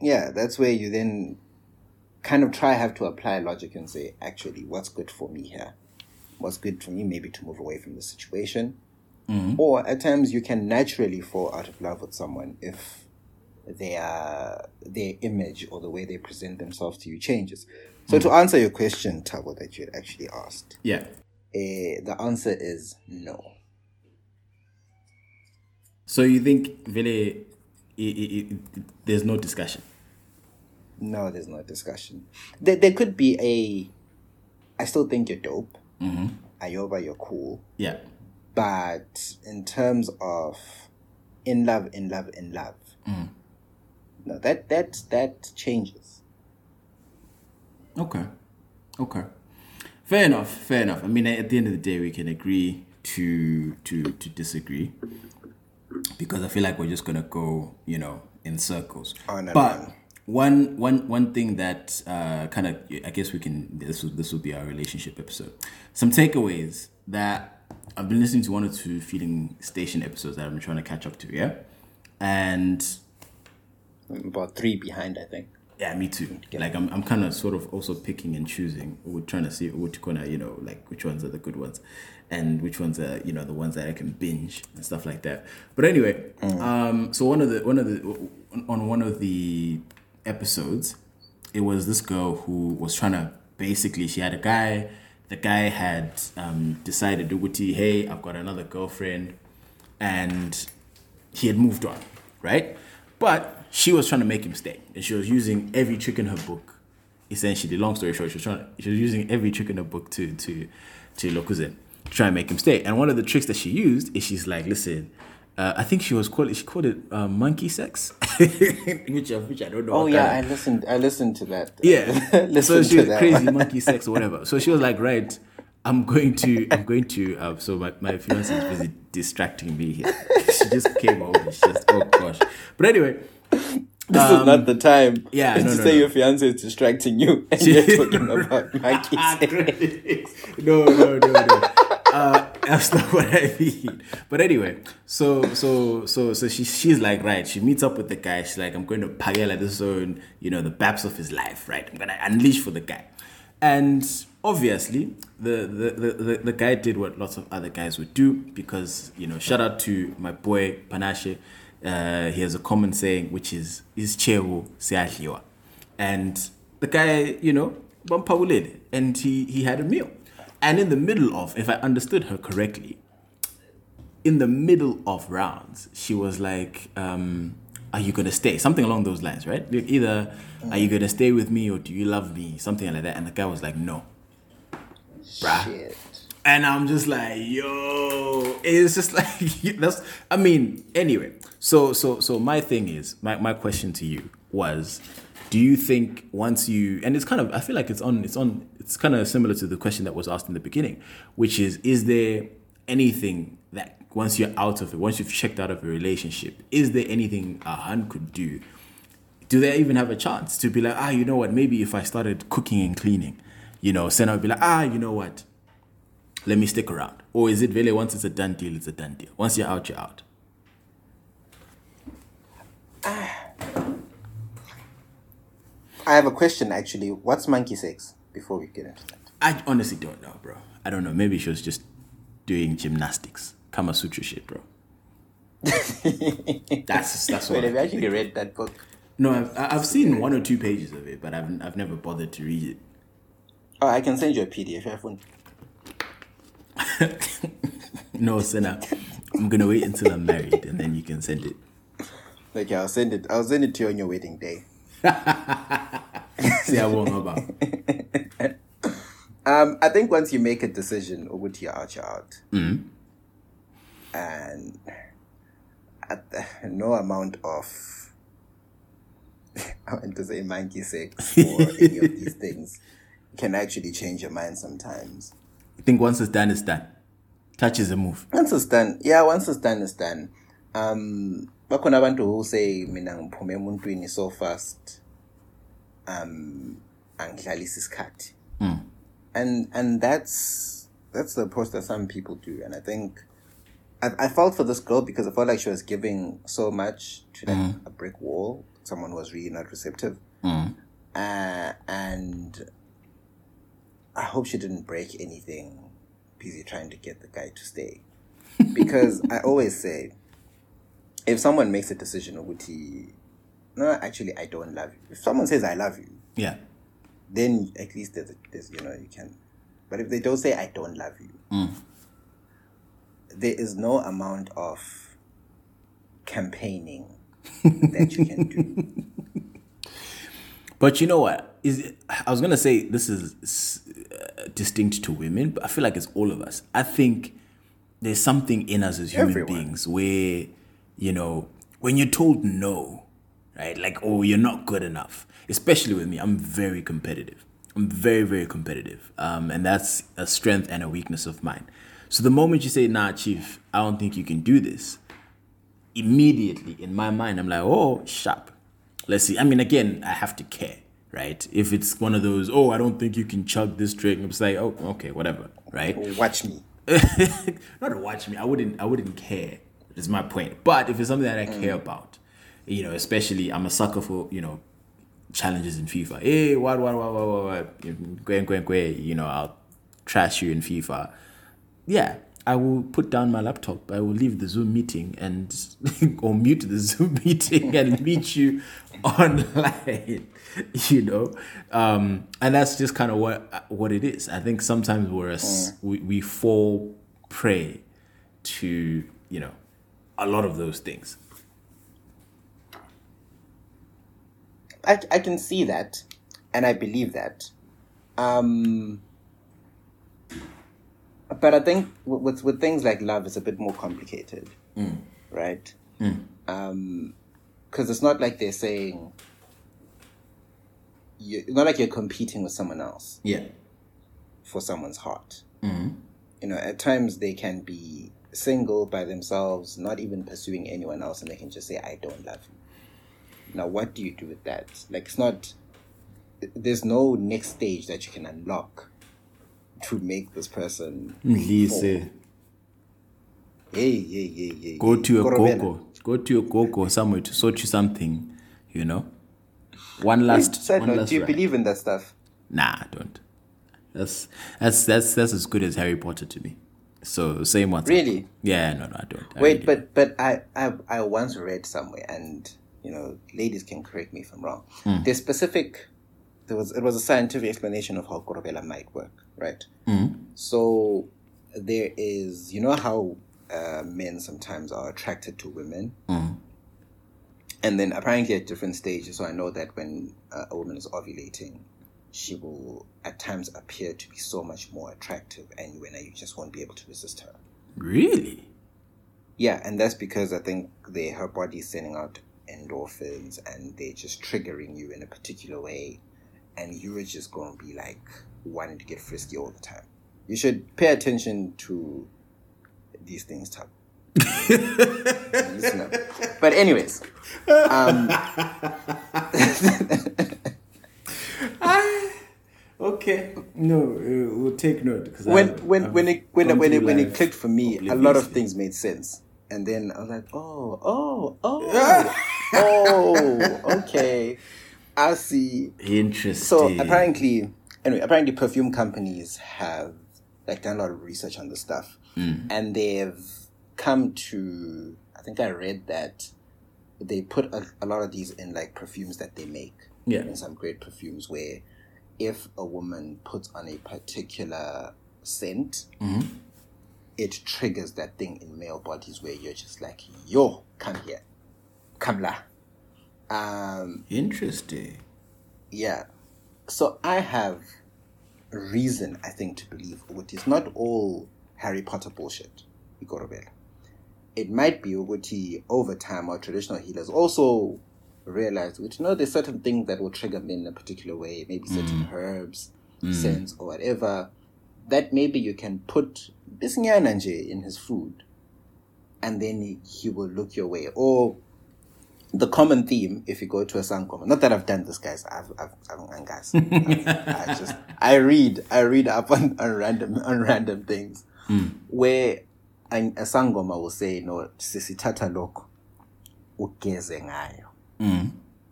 yeah, that's where you then kind of try have to apply logic and say, actually, what's good for me here? What's good for me? Maybe to move away from the situation. Mm. Or at times you can naturally fall out of love with someone if their their image or the way they present themselves to you changes. So to answer your question, Tabo, that you had actually asked, yeah eh, the answer is no. so you think really, i i i there's no discussion No, there's no discussion. There, there could be a. I still think you're dope. Mm-hmm. Ayoba, you're cool. yeah But in terms of in love, in love, in love, no, that that that changes. Okay. Okay. Fair enough. Fair enough. I mean, at the end of the day, we can agree to to to disagree because I feel like we're just gonna go, you know, in circles. On but on. one one one thing that uh, kind of I guess we can this will this will be our relationship episode. Some takeaways that I've been listening to one or two feeling station episodes that I've been trying to catch up to. Yeah, and I'm about three behind, I think. yeah, me too. Like I'm, I'm kind of sort of also picking and choosing. We're trying to see which gonna, you know, like which ones are the good ones, and which ones are, you know, the ones that I can binge and stuff like that. But anyway, um, so one of the one of the on- on one of the episodes, it was this girl who was trying to basically she had a guy. The guy had um, decided, Uguti, hey, I've got another girlfriend, and he had moved on, right? But she was trying to make him stay, and she was using every trick in her book. Essentially, long story short, she was trying. She was using every trick in her book to to to Lokuzen to try and make him stay. And one of the tricks that she used is she's like, listen. Uh, I think she was called. She called it uh, monkey sex, <laughs> which, which I don't know. Oh yeah, I listened. I listened to that. yeah. listen <laughs> so she to was that. crazy monkey sex or whatever. So she was like, right, I'm going to, I'm going to. Uh, so my my fiance is busy distracting me here. <laughs> she just came over. She just, oh gosh. But anyway, This is not the time. Um, yeah, <laughs> to no, no, say no. your fiance is distracting you, <laughs> and <laughs> you're talking about monkeys. no, no, no, no. Uh, that's not what I mean. But anyway, so so so so she she's like right. She meets up with the guy. She's like, I'm going to pagela this on you know the baps of his life. Right, I'm gonna unleash for the guy. And obviously, the the, the, the the guy did what lots of other guys would do because you know shout out to my boy Panache. Uh, he has a common saying which is is chewo siadliwa. And the guy, you know, bampawulele, and he he had a meal. And in the middle of, if I understood her correctly, in the middle of rounds, she was like, um, "Are you gonna stay?" Something along those lines, right? Either, "Are you gonna stay with me?" or "Do you love me?" Something like that. And the guy was like, "No." Bruh. And I'm just like, yo, it's just <laughs> like that's. I mean, anyway. So so so my thing is my my question to you was, do you think once you and it's kind of I feel like it's on it's on it's kind of similar to the question that was asked in the beginning, which is is there anything that once you're out of it, once you've checked out of a relationship, is there anything a hun could do do they even have a chance to be like, ah, you know what? Maybe if I started cooking and cleaning, you know, Senna would be like, ah, you know what? Let me stick around. Or is it really once it's a done deal, it's a done deal? Once you're out, you're out. Ah. I have a question actually. What's monkey sex? Before we get into that. I honestly don't know, bro. I don't know. Maybe she was just doing gymnastics, Kama Sutra shit, bro. <laughs> that's that's what. Wait, have you I actually read that book? no, I've I've seen one or two pages of it, but I've I've never bothered to read it. Oh, I can send you a PDF. If you have one. <laughs> no, Senna, I'm gonna wait until I'm married and then you can send it. Okay, I'll send it. I'll send it to you on your wedding day. <laughs> See, I won't know about. <laughs> Um, I think once you make a decision, ukuthi you're out, you're out. And at the, no amount of, I want to say monkey sex or any of these things can actually change your mind sometimes. I think once it's done, it's done. Touch is a move. Once it's done, yeah, once it's done, it's done. Um, bakhona abantu who say mina ngiphume emuntwini so fast um angidlalisi isikhathi. And and that's that's the approach that some people do. And i think I, I felt for this girl because i felt like she was giving so much to like a brick wall. Someone who was really not receptive. Uh, and i hope she didn't break anything busy trying to get the guy to stay <laughs> because i always say if someone makes a decision ukuthi no actually i don't love you if someone says i love you Yeah. then at least there's, a, there's you know you can but if they don't say i don't love you mm. there is no amount of campaigning <laughs> that you can do But you know what? Is I was gonna say this is distinct to women, but I feel like it's all of us. I think there's something in us as human Everyone. beings where, you know, when you're told no, right? Like, oh, you're not good enough. Especially with me, I'm very competitive. I'm very, very competitive, um, and that's a strength and a weakness of mine. So the moment you say, "Nah, chief, I don't think you can do this," immediately in my mind, I'm like, oh, sharp. Let's see. I mean, again, I have to care, right? If it's one of those, oh, I don't think you can chug this drink, I'm just like, oh, okay, whatever, right? watch me <laughs> Not watch me. I wouldn't. I wouldn't care. Is my point. But if it's something that I mm. care about, you know, especially I'm a sucker for you know challenges in FIFA. Hey, what, what, what, what, what, what? Gwen, gwen, gwen. You know, I'll trash you in FIFA. Yeah, I will put down my laptop. I will leave the Zoom meeting and <laughs> or mute the Zoom <laughs> meeting and meet you online. <laughs> You know, um, and that's just kind of what what it is. I think sometimes we're a s we we fall prey to you know a lot of those things. I, I can see that, and I believe that. Um, but I think with, with things like love, it's a bit more complicated, mm. right? Mm. Um, because it's not like they're saying. You, not like you're competing with someone else Yeah. for someone's heart. Mm-hmm. You know, at times they can be single by themselves, not even pursuing anyone else, and they can just say, "I don't love you." Now, what do you do with that? Like, it's not. There's no next stage that you can unlock to make this person. Mdlise. Hey, hey, hey, hey. Go to your gogo. Go to your gogo somewhere to sort you something. You know. One last. side one note, last do you ride. believe in that stuff? Nah, I don't. That's that's that's that's as good as Harry Potter to me. So same one. Really? Yeah, no, no, I don't. I Wait, really but but I, I I once read somewhere, and you know, ladies can correct me if I'm wrong. Hmm. There's specific. There was it was a scientific explanation of how Korobela might work, right? So there is, you know how uh, men sometimes are attracted to women, and then apparently at different stages. So I know that when uh, a woman is ovulating, she will at times appear to be so much more attractive, and when you just won't be able to resist her. Really? Yeah, and that's because I think they her body's sending out endorphins and they're just triggering you in a particular way, and you're just gonna be like wanting to get frisky all the time. You should pay attention to these things, Tab. <laughs> But anyways, um, <laughs> Okay. No, uh, we'll take note because when when when it when when it when it clicked for me, a lot of things made sense, and then I was like, oh oh oh <laughs> oh okay, I see. Interesting. So apparently, anyway, apparently perfume companies have like done a lot of research on this stuff, and they've come to. I think I read that they put a, a lot of these in like perfumes that they make. Yeah. In some great perfumes, where if a woman puts on a particular scent, it triggers that thing in male bodies where you're just like, yo, come here, come la. Um, Interesting. yeah. So I have reason, I think, to believe it is not all Harry Potter bullshit, Igorobela. It might be Uguti over time our traditional healers also realize which you know there's certain things that will trigger men in a particular way, maybe certain mm. herbs, mm. scents or whatever, that maybe you can put nje in his food and then he, he will look your way. Or the common theme, if you go to a sangoma, not that I've done this, guys. I've, I've, I've guys. I just, <laughs> I read, I read up on, on random, on random things, hmm. where a, a sangoma will say, no, sisithatha lokho, ugeze ngayo. Hmm.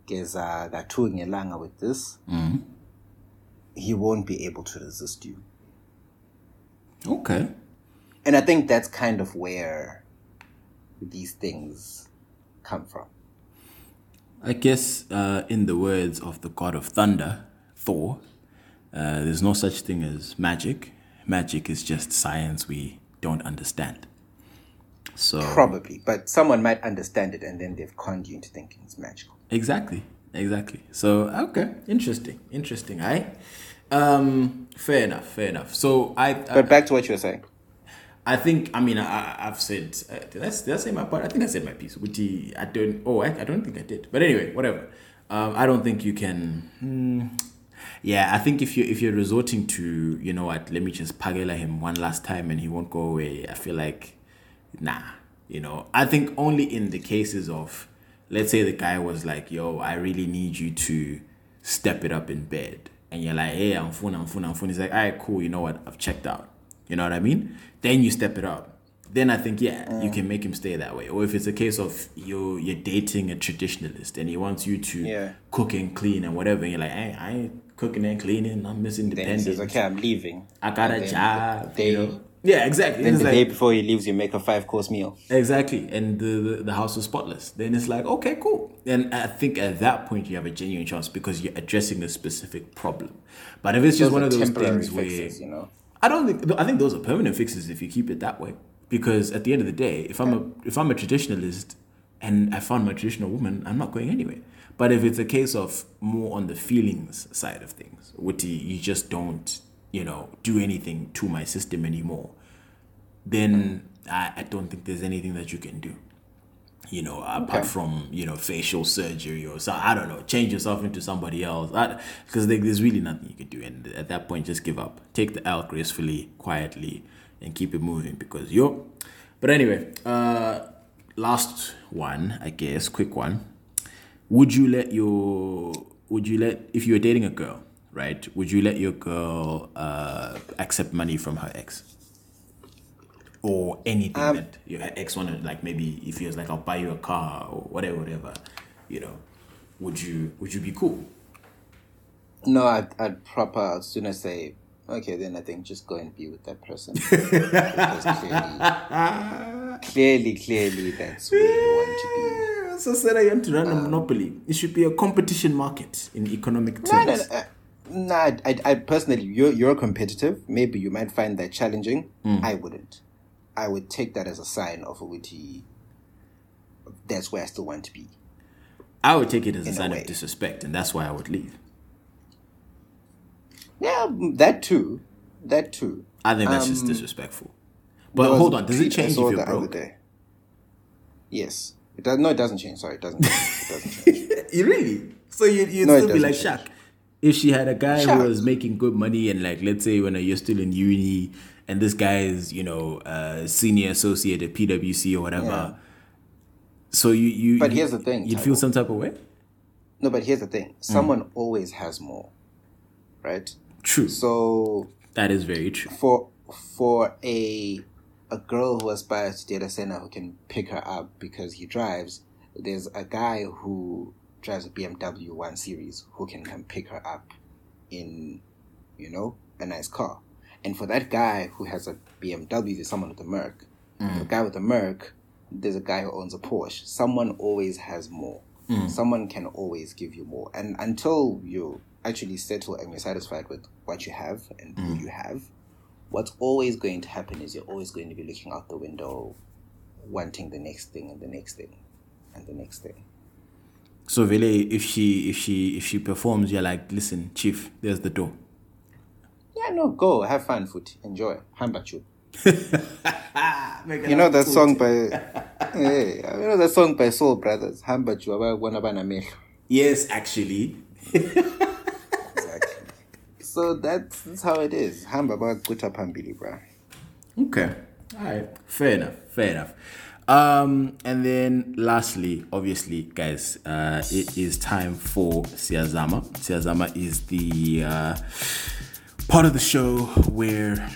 Geza kathu ngelanga with this. Hmm. He won't be able to resist you. Okay. And I think that's kind of where these things come from. I guess, uh, in the words of the god of thunder, Thor, uh, there's no such thing as magic. Magic is just science we don't understand. So Probably, but someone might understand it and then they've conned you into thinking it's magical. exactly, exactly. So okay, interesting, interesting. I, um, fair enough, fair enough. So I, I But back to what you were saying. I think I mean I, I've said uh, did, I, did I say my part? I think I said my piece. Which I don't. Oh, I, I don't think I did. But anyway, whatever. Um, I don't think you can. hmm, yeah, I think if you if you're resorting to you know what, let me just pagela him one last time and he won't go away. I feel like, nah. You know, I think only in the cases of, let's say the guy was like, yo, I really need you to step it up in bed, and you're like, hey, I'm fun, I'm fun, I'm fun. He's like, all right, cool. You know what? I've checked out. You know what I mean? Then you step it up. Then I think yeah, you can make him stay that way. Or if it's a case of you you're dating a traditionalist and he wants you to Yeah. cook and clean and whatever, and you're like, hey, I ain't cooking and cleaning. I'm Miss Then he Independent. says, okay, I'm leaving. I got a And then job. They, you know? Yeah, exactly. Then the like- day before he leaves, you make a five course meal. Exactly, and the, the the house was spotless. Then it's like, okay, cool. And I think at that point you have a genuine chance because you're addressing a specific problem. But if it's just Those one of those things where you know. I don't think I think those are permanent fixes if you keep it that way. Because at the end of the day, if I'm a if I'm a traditionalist and I found my traditional woman, I'm not going anywhere. But if it's a case of more on the feelings side of things, Witty, you just don't, you know, do anything to my system anymore, then I, I don't think there's anything that you can do. You know, apart Okay. from you know facial surgery or so, I don't know, change yourself into somebody else. Because there's really nothing you can do, and at that point, just give up. Take the L gracefully, quietly, and keep it moving. Because yo, but anyway, uh, last one, I guess, quick one. Would you let your would you let if you were dating a girl, right? Would you let your girl uh, accept money from her ex? Or anything Um, that your ex wanted, like maybe if he was like, "I'll buy you a car" or whatever, whatever, you know, would you would you be cool? No, I'd, I'd proper, as soon as say, okay, then I think just go and be with that person. <laughs> because clearly, clearly, clearly, that's where you want to be. So said I want to run a monopoly. It should be a competition market in economic be. No, no, terms. no, uh, no, I, I, I personally, you're, you're competitive. Maybe you might find that challenging. I wouldn't. I would take that as a sign of a witty. That's where I still want to be. I would take it as a In a sign of disrespect, and that's why I would leave. Yeah, that too. That too. I think that's just Um, disrespectful. But hold on, does it change if you're broke? Yes. It does, no, it doesn't change. Sorry, it doesn't change. It doesn't change. <laughs> You really? So you you'd No, still be like doesn't Shaq. If she had a guy Shaq. who was making good money and like let's say when you're still in uni and this guy is, you know, uh senior associate at PwC or whatever. Yeah. So you you But here's the thing, You'd feel some type of way? No, but here's the thing. Someone always has more. Right? True. So that is very true. for for a a girl who aspires to date a center who can pick her up because he drives, there's a guy who drives a BMW 1 Series who can come pick her up in, you know, a nice car. And for that guy who has a BMW, there's someone with a Merc. Mm. The guy with the Merc, there's a guy who owns a Porsche. Someone always has more. Mm. Someone can always give you more. And until you actually settle and you're satisfied with what you have and who mm. you have, what's always going to happen is you're always going to be looking out the window, wanting the next thing and the next thing and the next thing. So really if she if she if she performs, you're like, listen, chief, there's the door. Yeah, no, go have fun, foot, enjoy, hambachu. <laughs> You know that song by, <laughs> hey, you know that song by Soul Brothers, hambachu, ababona banamehlo. Yes, actually. Exactly. So that's, that's how it is. Hamba bakuta pambili, bro. Okay. All right. Fair enough. Fair enough. Um, and then lastly, obviously, guys, uh, it is time for Siazama. Siazama is the uh, part of the show where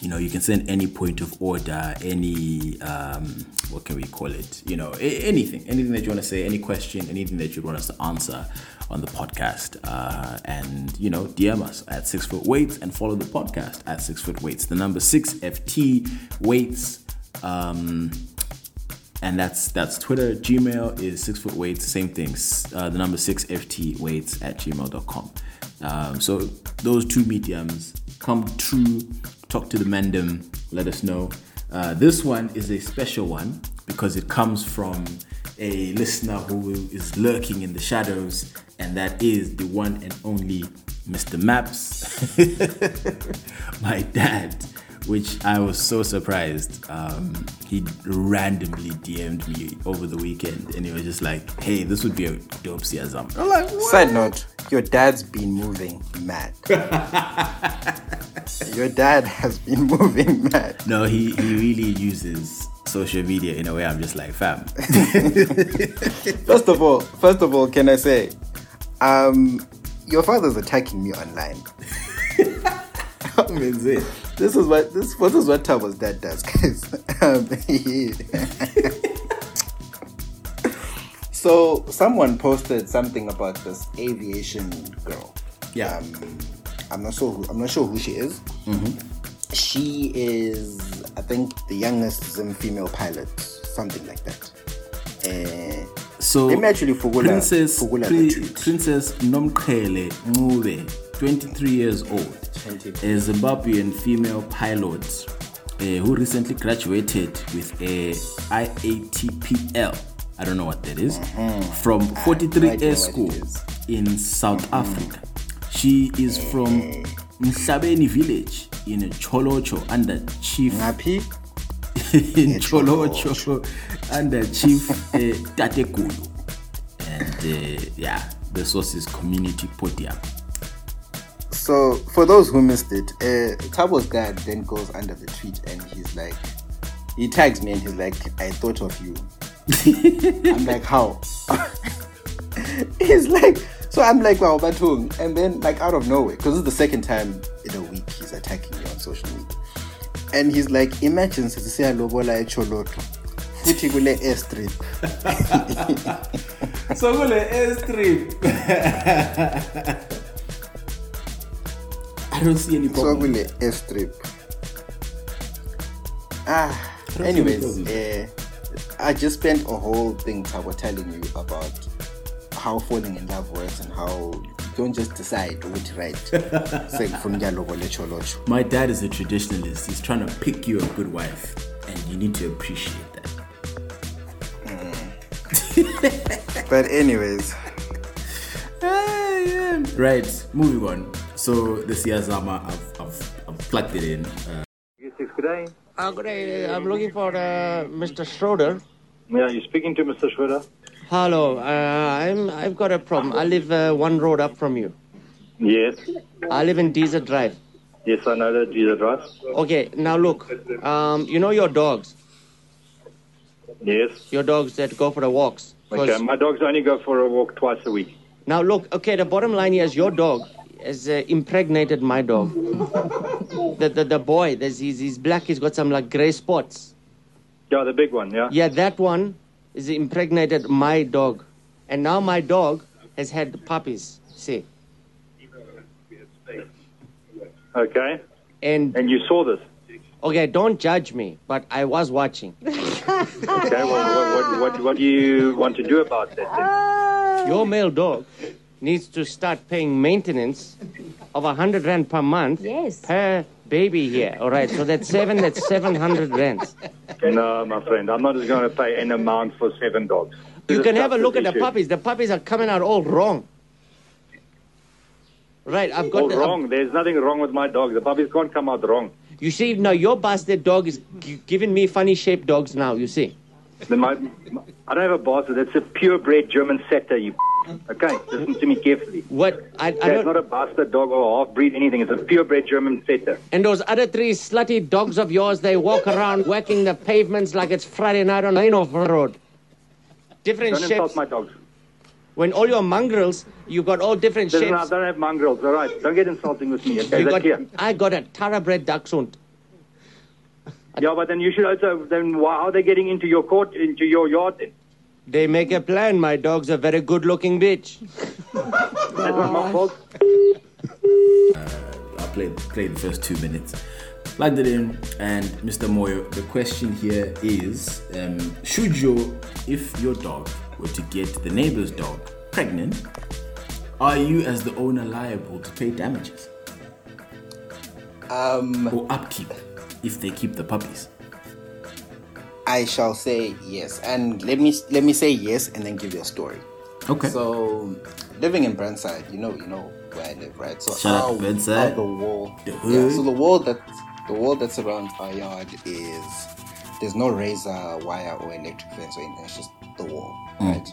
you know you can send any point of order, any um, what can we call it? You know, anything, anything that you want to say, any question, anything that you want us to answer on the podcast, uh, and you know, DM us at Six Foot Weights and follow the podcast at Six Foot Weights. The number six FT Weights. Um, and that's that's Twitter. Gmail is six foot weights, same things. Uh, the number six ft weights at gmail.com. Um, so those two mediums come true. Talk to the mandem. Let us know. Uh, this one is a special one because it comes from a listener who is lurking in the shadows, and that is the one and only Mr. Maps, <laughs> my dad which I was so surprised. Um, he randomly DM'd me over the weekend and he was just like, hey, this would be a dope Siazam. I'm like, what? Side note, your dad's been moving mad. <laughs> your dad has been <laughs> moving mad. No, he, he really uses social media in a way I'm just like, fam. <laughs> First of all, first of all, can I say, um, your father's attacking me online. Means it. This is what this what is what Tabo's dad does, guys. Um, <laughs> so someone posted something about this aviation girl. Yeah. Um, I'm not sure. Who, I'm not sure who she is. She is, I think, the youngest Zim female pilot, something like that. Uh, So Let me actually fugula- Princess fugula Pri- Princess Nomqhele Ncube, 23 years old, 23. a Zimbabwean female pilot uh, who recently graduated with a IATPL. I don't know what that is. From Mm-hmm. no 43 idea Air School in South Africa. She is from Mhlabeni village in Tsholotsho under Chief Ngapi? <laughs> in Tsholotsho under Chief <laughs> uh, Tatekulu. And uh, yeah, the source is Community Podium. So, for those who missed it, uh, Tabo's dad then goes under the tweet and he's like, he tags me and he's like, I thought of you. <laughs> I'm like, how? <laughs> he's like, so I'm like, wow, Batung. And then, like, out of nowhere, because it's the second time in a week he's attacking me on social media. And he's like, imagine sisiya lobola echoloto. Futhi kule airstrip. <laughs> So kule airstrip. I don't see any So problem. kule airstrip. Ah, anyways, uh, I just spent a whole thing Tabo telling you about how falling in love works and how you don't just decide what to write. Say from Yalobo Lecholocho. My dad is a traditionalist. He's trying to pick you a good wife, and you need to appreciate that. <laughs> But anyways, <laughs> Right, moving on. So the Siyazama, I've, I've, I've plugged it in. Uh, Good day. Uh, good day. I'm looking for uh, Mr. Schroeder. Yeah, you're speaking to Mr. Schroeder. Hello. Uh, I'm. I've got a problem. I live uh, one road up from you. Yes. I live in Desert Drive. Yes, I know that Jesus right. Okay. Now look. Um, you know your dogs. Yes. Your dogs that go for the walks. 'Cause- Okay, my dogs only go for a walk twice a week. Now look. Okay. The bottom line here is your dog has uh, impregnated my dog. <laughs> the, the the boy. There's he's, he's black. He's got some like gray spots. Yeah, the big one, yeah? Yeah, that one is impregnated my dog, and now my dog has had puppies. See. Okay. And And you saw this. Okay, don't judge me, but I was watching. <laughs> Okay, well, what, what, what, what do you want to do about that then? Your male dog needs to start paying maintenance of a hundred rand per month Yes. per baby here. All right, so that's seven. That's seven hundred rands. No, my friend, I'm not just going to pay an amount for seven dogs. You This can have a look at the issue. puppies. The puppies are coming out all wrong. Right, I've got All the, wrong. There's nothing wrong with my dog. The puppies can't come out wrong. You see, now your bastard dog is g- giving me funny shaped dogs now. You see. Then my, I don't have a bastard. That's a purebred German setter, you Okay, listen to me carefully. What I, I That's don't. a bastard dog or half breed anything. It's a purebred German setter. And those other three slutty dogs of yours, they walk around whacking the pavements like it's Friday night on Lane Off Road. Different Don't shapes. insult my dogs. When all your mongrels, you've got all different Listen, shapes. I don't have mongrels, all right? Don't get insulting with me, okay? You got, clear? I got a thoroughbred dachshund. Yeah, but then you should also, then why are they getting into your court, into your yard then? They make a plan. My dog's a very good looking bitch. That's not my fault. I played played the first two minutes, plugged it in, and Mr. Moyo. The question here is: um, Should you, if your dog were to get the neighbor's dog pregnant, are you as the owner liable to pay damages um, or upkeep if they keep the puppies? I shall say yes. And let me let me say yes and then give you a story. Okay. So, living in Burnside, you know, you know where I live, right? So, Shout out to Burnside. the wall, The yeah. hood. So the wall that the wall that surrounds our yard is there's no razor wire or electric fence or anything. It's just the wall, Mm. right?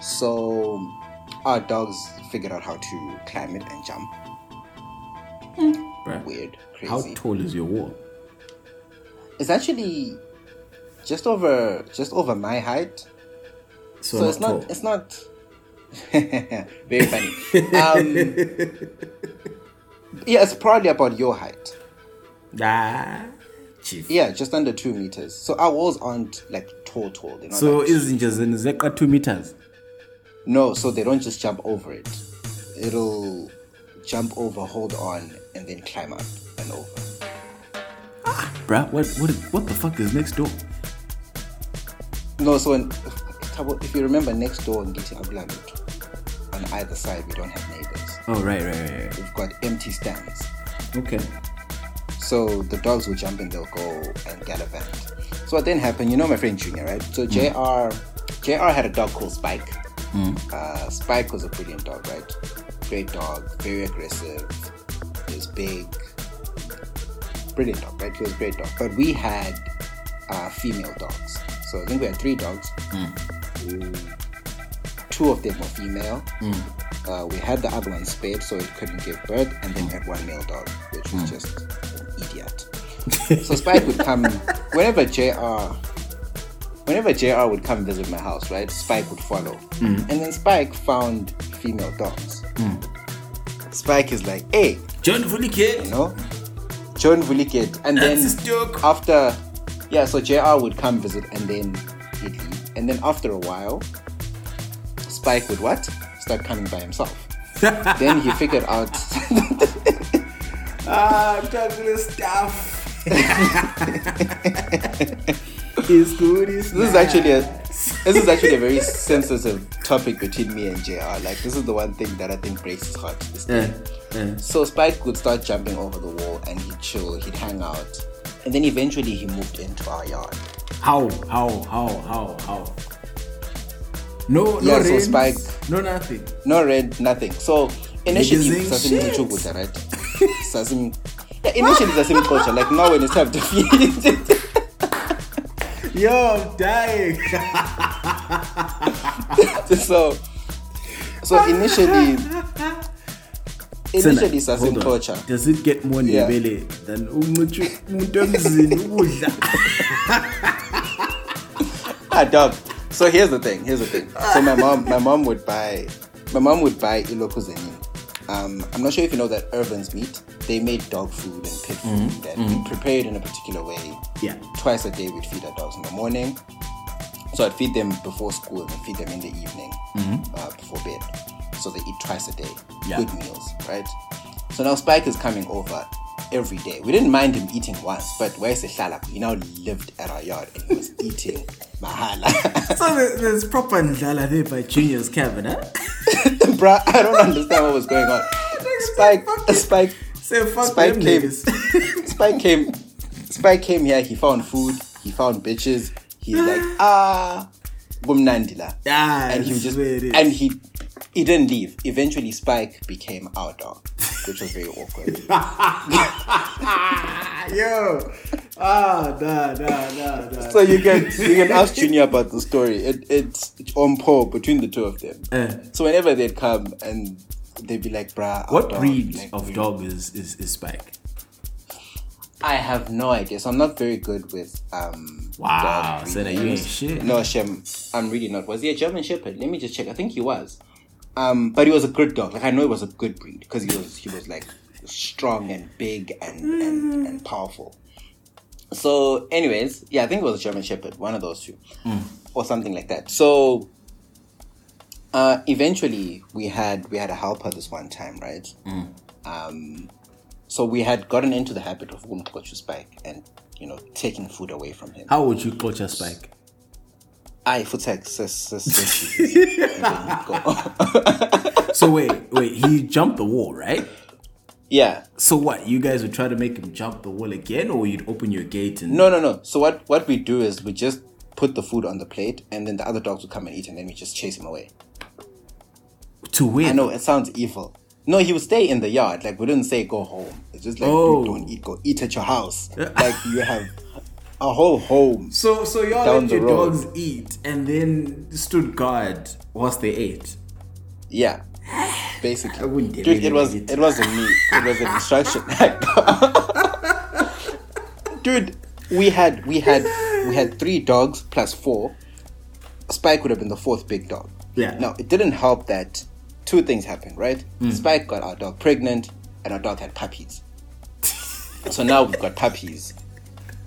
So, our dogs figured out how to climb it and jump. Bruh, Weird, How tall is your wall? It's actually just over just over my height. So, so not it's not tall. it's not <laughs> very funny um yeah it's probably about your height ah, chief. yeah just under two meters so our walls aren't like tall tall So like, is just in Zeka two meters? no so they don't just jump over it it'll jump over hold on and then climb up and over Bruh, what what what the fuck is next door? No, so in, if you remember next door in Giti Abulamut, on either side we don't have neighbors. Oh right, right, right, right. We've got empty stands. Okay. So the dogs will jump and they'll go and gallivant. So what then happened, you know my friend Junior, right? So JR JR had a dog called Spike. Uh, Spike was a brilliant dog, right? Great dog, very aggressive, he was big. Brilliant dog, right? He was a great dog. But we had uh, female dogs. So I think we had three dogs. Mm, Two of them were female. Uh, we had the other one spayed, so it couldn't give birth, and then we had one male dog, which was just an idiot. <laughs> so Spike would come whenever JR whenever JR would come visit my house, right? Spike would follow. And then Spike found female dogs. Spike is like, hey, John Vuliket. you know, John Vuliket. And That's then his joke. after, yeah, so JR would come visit and then he'd leave. And then after a while, Spike would what? Start coming by himself. <laughs> then he figured out <laughs> Ah, Douglas stuff. it's <laughs> good. It's this is actually a this is actually a very sensitive topic between me and JR. Like this is the one thing that I think breaks his heart. Yeah, yeah. So Spike would start jumping over the wall and he'd chill, he'd hang out. And then eventually he moved into our yard. How? How? How? How? How? No, no Yeah, so rains, Spike- no nothing. No red, nothing. So initially Sasim. Right? Sasim yeah, initially Sasim culture, like now when it's time to feed <laughs> Yo, I'm dying. <laughs> so so initially <laughs> initially Senna, Sasim hold on. Does it get more Yeah. nebele than umuntu emzini ukudla? <laughs> Ah, dog. So here's the thing. Here's the thing. So my mom, my mom would buy, my mom would buy iloko ilokuzeni. Um, I'm not sure if you know that Irvine's meat. They made dog food and pet food that we prepared in a particular way. Yeah. Twice a day we'd feed our dogs in the morning. So I'd feed them before school and feed them in the evening uh, before bed. So they eat twice a day. Yeah. Good meals, right? So now Spike is coming over every day. We didn't mind him eating once, but where's the shalak? He now lived at our yard and he was <laughs> eating mahala. <laughs> So there's proper ndlala there by Junior's cabin, huh? <laughs> Bruh, I don't understand what was going on. Spike, Spike, Say fuck Spike them came. Spike came. Spike came here. He found food. He found bitches. He's like ah, bumnandila. Ah, and he was just and he he didn't leave. Eventually, Spike became our dog, which was very awkward. <laughs> Yo. Ah, da, da, da, da. so you can you can ask Junior about the story. It, it's on par between the two of them. Eh. So whenever they'd come and they'd be like, "Bruh, What dog, breed like, of dog is, is, is Spike? I have no idea. So I'm not very good with um. Wow, so that you ain't shit. No, Shem, I'm really not. Was he a German Shepherd? Let me just check. I think he was. Um, but he was a good dog. Like I know it was a good breed because he was he was like strong and big and, and and powerful. So, anyways, yeah, I think it was a German Shepherd, one of those two, or something like that. So, uh, eventually, we had we had a helper this one time, right? Um, so we had gotten into the habit of Umkochu Spike and you know taking food away from him. How would you culture Spike? I for go. <laughs> <laughs> So wait, wait, he jumped the wall, right? yeah. So what? You guys would try to make him jump the wall again, or you'd open your gate and No, no, no. So what what we do is we just put the food on the plate, and then the other dogs would come and eat, and then we just chase him away. to win? I know it sounds evil. No, he would stay in the yard. Like we didn't say go home. It's just like Oh. dude, don't eat. Go eat at your house. <laughs> like you have a whole home. So, so y'all let your road. dogs eat and then stood guard whilst they ate. Yeah. <sighs> Basically, wouldn't dude, really it was it. it wasn't me. It was an instruction. <laughs> <laughs> dude, we had we had we had three dogs plus four. Spike would have been the fourth big dog. Yeah. Now it didn't help that two things happened, right? Hmm. Spike got our dog pregnant, and our dog had puppies. so now we've got puppies,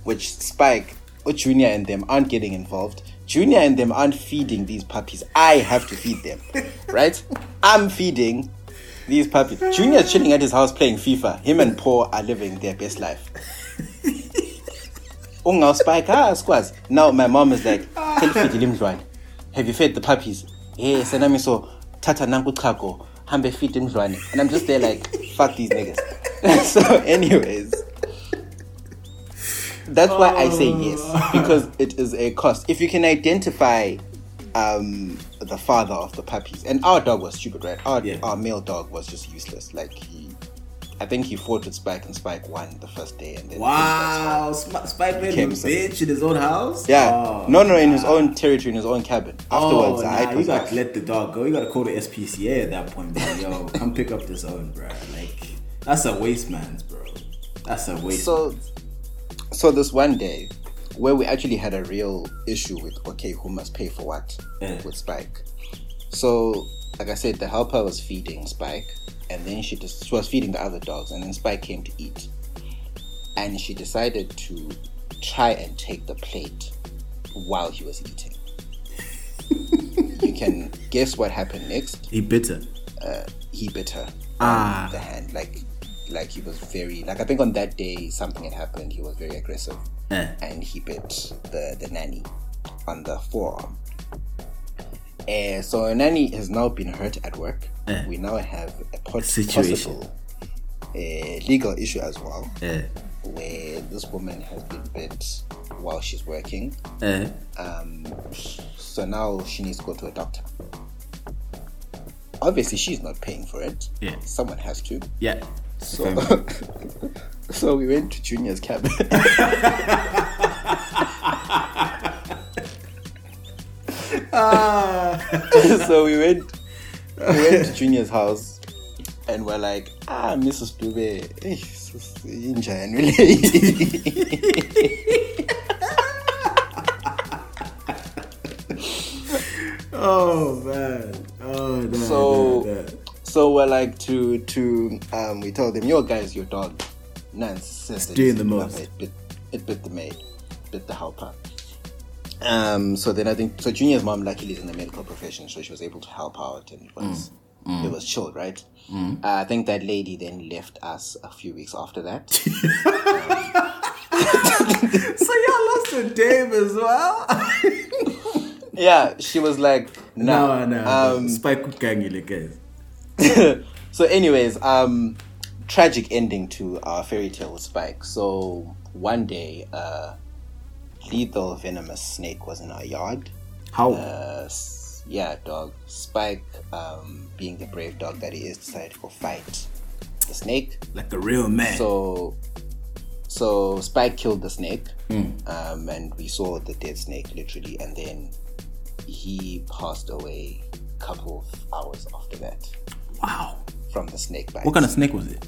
which Spike or Junior and them aren't getting involved. Junior and them aren't feeding these puppies. I have to feed them, <laughs> right? I'm feeding these puppies. Junior's chilling at his house playing FIFA. Him and Paul are living their best life. <laughs> ungawspike ah sikwazi now my mom is like <laughs> have you fed the puppies yes and nami so thatha nanku uchago hambe feed imdlwane and i'm just there like fuck these niggas so anyways that's why i say yes <laughs> because it is a cost if you can identify um the father of the puppies and our dog was stupid right our, Yeah. our male dog was just useless like he I think he fought with Spike and Spike won the first day and then Wow, Sp- Spike made him bitch in his own house. Yeah. Oh, no, no, in his own territory, in his own cabin. Afterwards, oh, I you got like, to let the dog go. You got to call the SPCA at that point, bro. Yo, come pick up this own, bro. Like that's a waste man's, bro. That's a waste. so, so this one day, where we actually had a real issue with okay, who must pay for what Yeah. with Spike. So, like I said, the helper was feeding Spike, and then she just she was feeding the other dogs, and then Spike came to eat, and she decided to try and take the plate while he was eating. <laughs> you can guess what happened next. he bitter. he bit her Ah. on the hand like like he was very like i think on that day something had happened he was very aggressive Eh. and he bit the the nanny on the forearm uh, so nanny has now been hurt at work Eh. we now have a pot- Situation. possible uh, legal issue as well where this woman has been bit while she's working um, so now she needs to go to a doctor. Obviously, she's not paying for it. Yeah. Someone has to. Yeah. So, <laughs> so we went to Junior's cabin. <laughs> so we went, we went to Junior's house, and we're like, ah, Mrs. Dube, eh, sis, really?" <laughs> Oh man. Oh no. So- no, no. So we're like to to um we told them your guys your dog Nance says doing the most. It bit, it bit the maid, bit the helper. Um so then I think so Junior's mom luckily is in the medical profession so she was able to help out and it was Mm. it was chilled, right? Uh, I think that lady then left us a few weeks after that. <laughs> <laughs> So y'all lost a Dave as well. yeah, she was like nah. no, no. Um, Spike kukangile guys. <laughs> so anyways um tragic ending to our fairy tale with spike so one day uh lethal venomous snake was in our yard How? uh yeah dog spike um being the brave dog that he is decided to go fight the snake like a real man. so so spike killed the snake Hmm. um and we saw the dead snake literally and then he passed away a couple of hours after that wow. from the snake bite What kind of snake was it?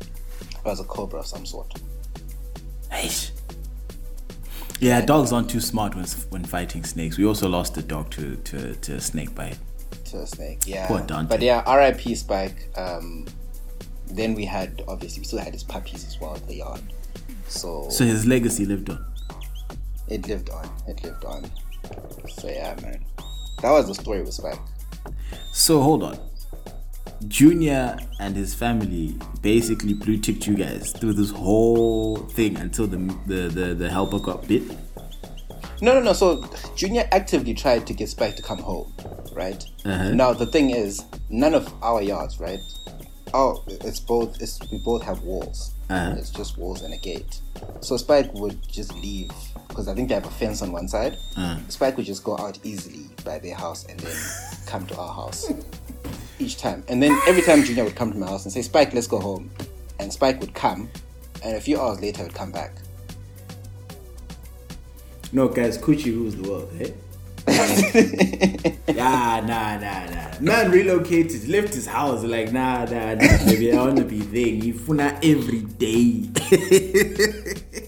It was a cobra of some sort. Eish. Yeah, dogs aren't too smart when when fighting snakes. We also lost a dog to to, to a snake bite. To a snake, yeah. Poor Dante. But yeah, R.I.P. Spike. Um, then we had obviously we still had his puppies as well in the yard. So, So his legacy lived on. it lived on. It lived on. So yeah, man. That was the story with Spike. So hold on. Junior and his family basically blue ticked you guys through this whole thing until the the the, the helper got bit. No, no, no. So Junior actively tried to get Spike to come home, right? Uh-huh. Now the thing is, none of our yards, right? Oh, it's both. It's we both have walls. Uh-huh. It's just walls and a gate. So Spike would just leave because I think they have a fence on one side. Uh-huh. Spike would just go out easily by their house and then come to our house each time. And then every time Junior would come to my house and say, "Spike, let's go home," and Spike would come, and a few hours later would come back. No, guys, Coochie rules the world, eh? <laughs> nah, nah, nah, nah. Man relocated, left his house, like, nah, nah, nah, baby, I wanna be there. Ifuna every day. <laughs>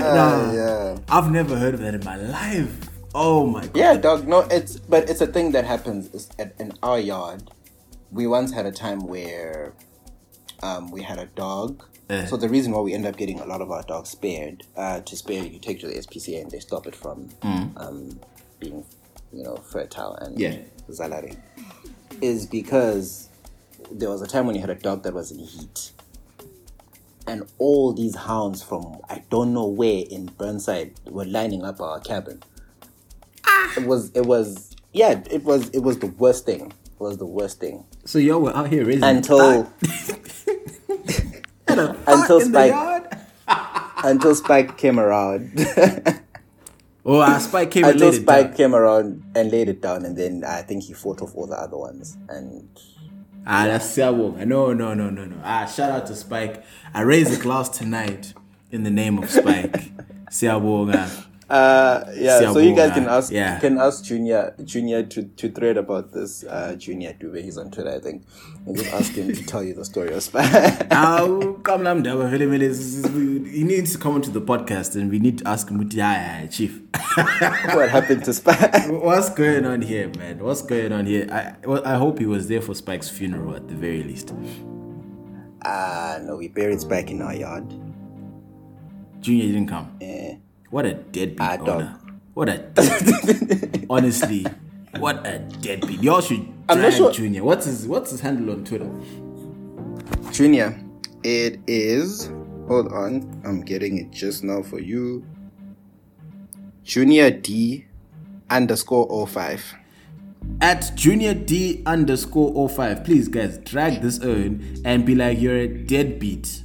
Uh, yeah. I've never heard of that in my life. Oh my god. Yeah, dog. No, it's but it's a thing that happens at, in our yard. We once had a time where um, we had a dog. Eh. So the reason why we end up getting a lot of our dogs spared, uh, to spare you take to the SPCA and they stop it from um, being, you know, fertile and Yeah. zalari, is because there was a time when you had a dog that was in heat, and all these hounds from I don't know where in Burnside were lining up our cabin. It was it was yeah, it was it was the worst thing. It was the worst thing. So y'all were out here raising Until until <laughs> until in the Spike- <laughs> until Spike came around. Oh, uh, Spike came <laughs> and until laid it Spike down. came around and laid it down and then I think he fought off all the other ones. And Ah, that's Siabong. No, no, no, no, no. Ah, shout out to Spike. I raise a glass tonight in the name of Spike. Siabong. Uh, yeah, so you guys can ask Yeah. can ask Junior Junior to, to thread about this. Uh, Junior Dube, he's on Twitter, I think, and just ask him to tell you the story of Spike. <laughs> Come lam daba, vele, vele, s- s- we- He needs to come onto the podcast and we need to ask him, yeah, yeah, Chief. <laughs> what happened to Spike? <laughs> What's going on here, man? What's going on here? I well, I hope he was there for Spike's funeral at the very least. Ah, no, we buried Spike in our yard. Junior didn't come. Eh. What a deadbeat dog. owner. What a deadbeat. <laughs> honestly. What a deadbeat. Y'all should I'm not sure- Junior. What's his What's his handle on Twitter? Junior, it is. Hold on, I'm getting it just now for you. Junior D underscore 05. At Junior D underscore 05. Please, guys, drag this on and be like, you're a deadbeat.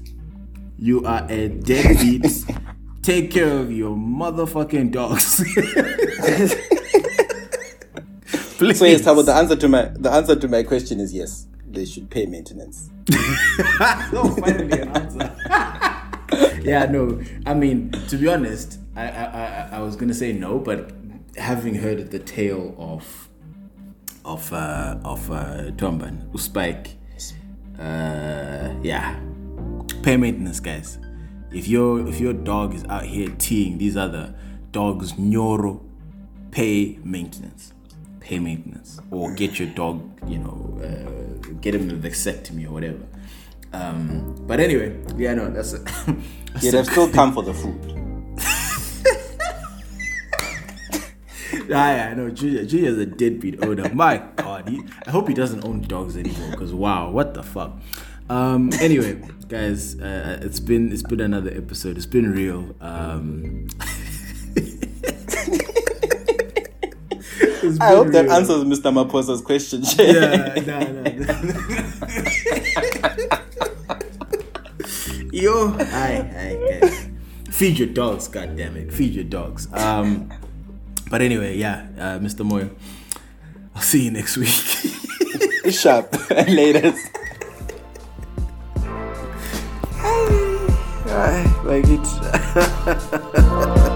You are a deadbeat. <laughs> Take care of your motherfucking dogs. Please. <laughs> So yes, Tabo, the answer to my the answer to my question is yes. They should pay maintenance. <laughs> oh, finally an answer. <laughs> yeah, no. I mean, to be honest, I, I I I was gonna say no, but having heard the tale of of uh, of uh, Tomban, Spike, uh, yeah, pay maintenance, guys. If your if your dog is out here teeing these other dogs, nyoro, pay maintenance. Pay maintenance, or get your dog, you know, uh, get him a vasectomy or whatever. Um, but anyway, yeah, no, that's, a, <laughs> that's Yeah, they've still come for the food. <laughs> Ah, yeah, I know. Junior, Junior's a deadbeat owner. My God, he, I hope he doesn't own dogs anymore. Because wow, what the fuck. Um. Anyway, guys, uh, it's been it's been another episode. It's been real. Um. <laughs> I hope that answers Mr. Maposa's question. Yeah, no, no. Yo, hi, hi, guys. Feed your dogs, God damn it. Feed your dogs. Um, but anyway, yeah, uh, Mr. Moyo, I'll see you next week. Sharp. <laughs> Later. like it's <laughs>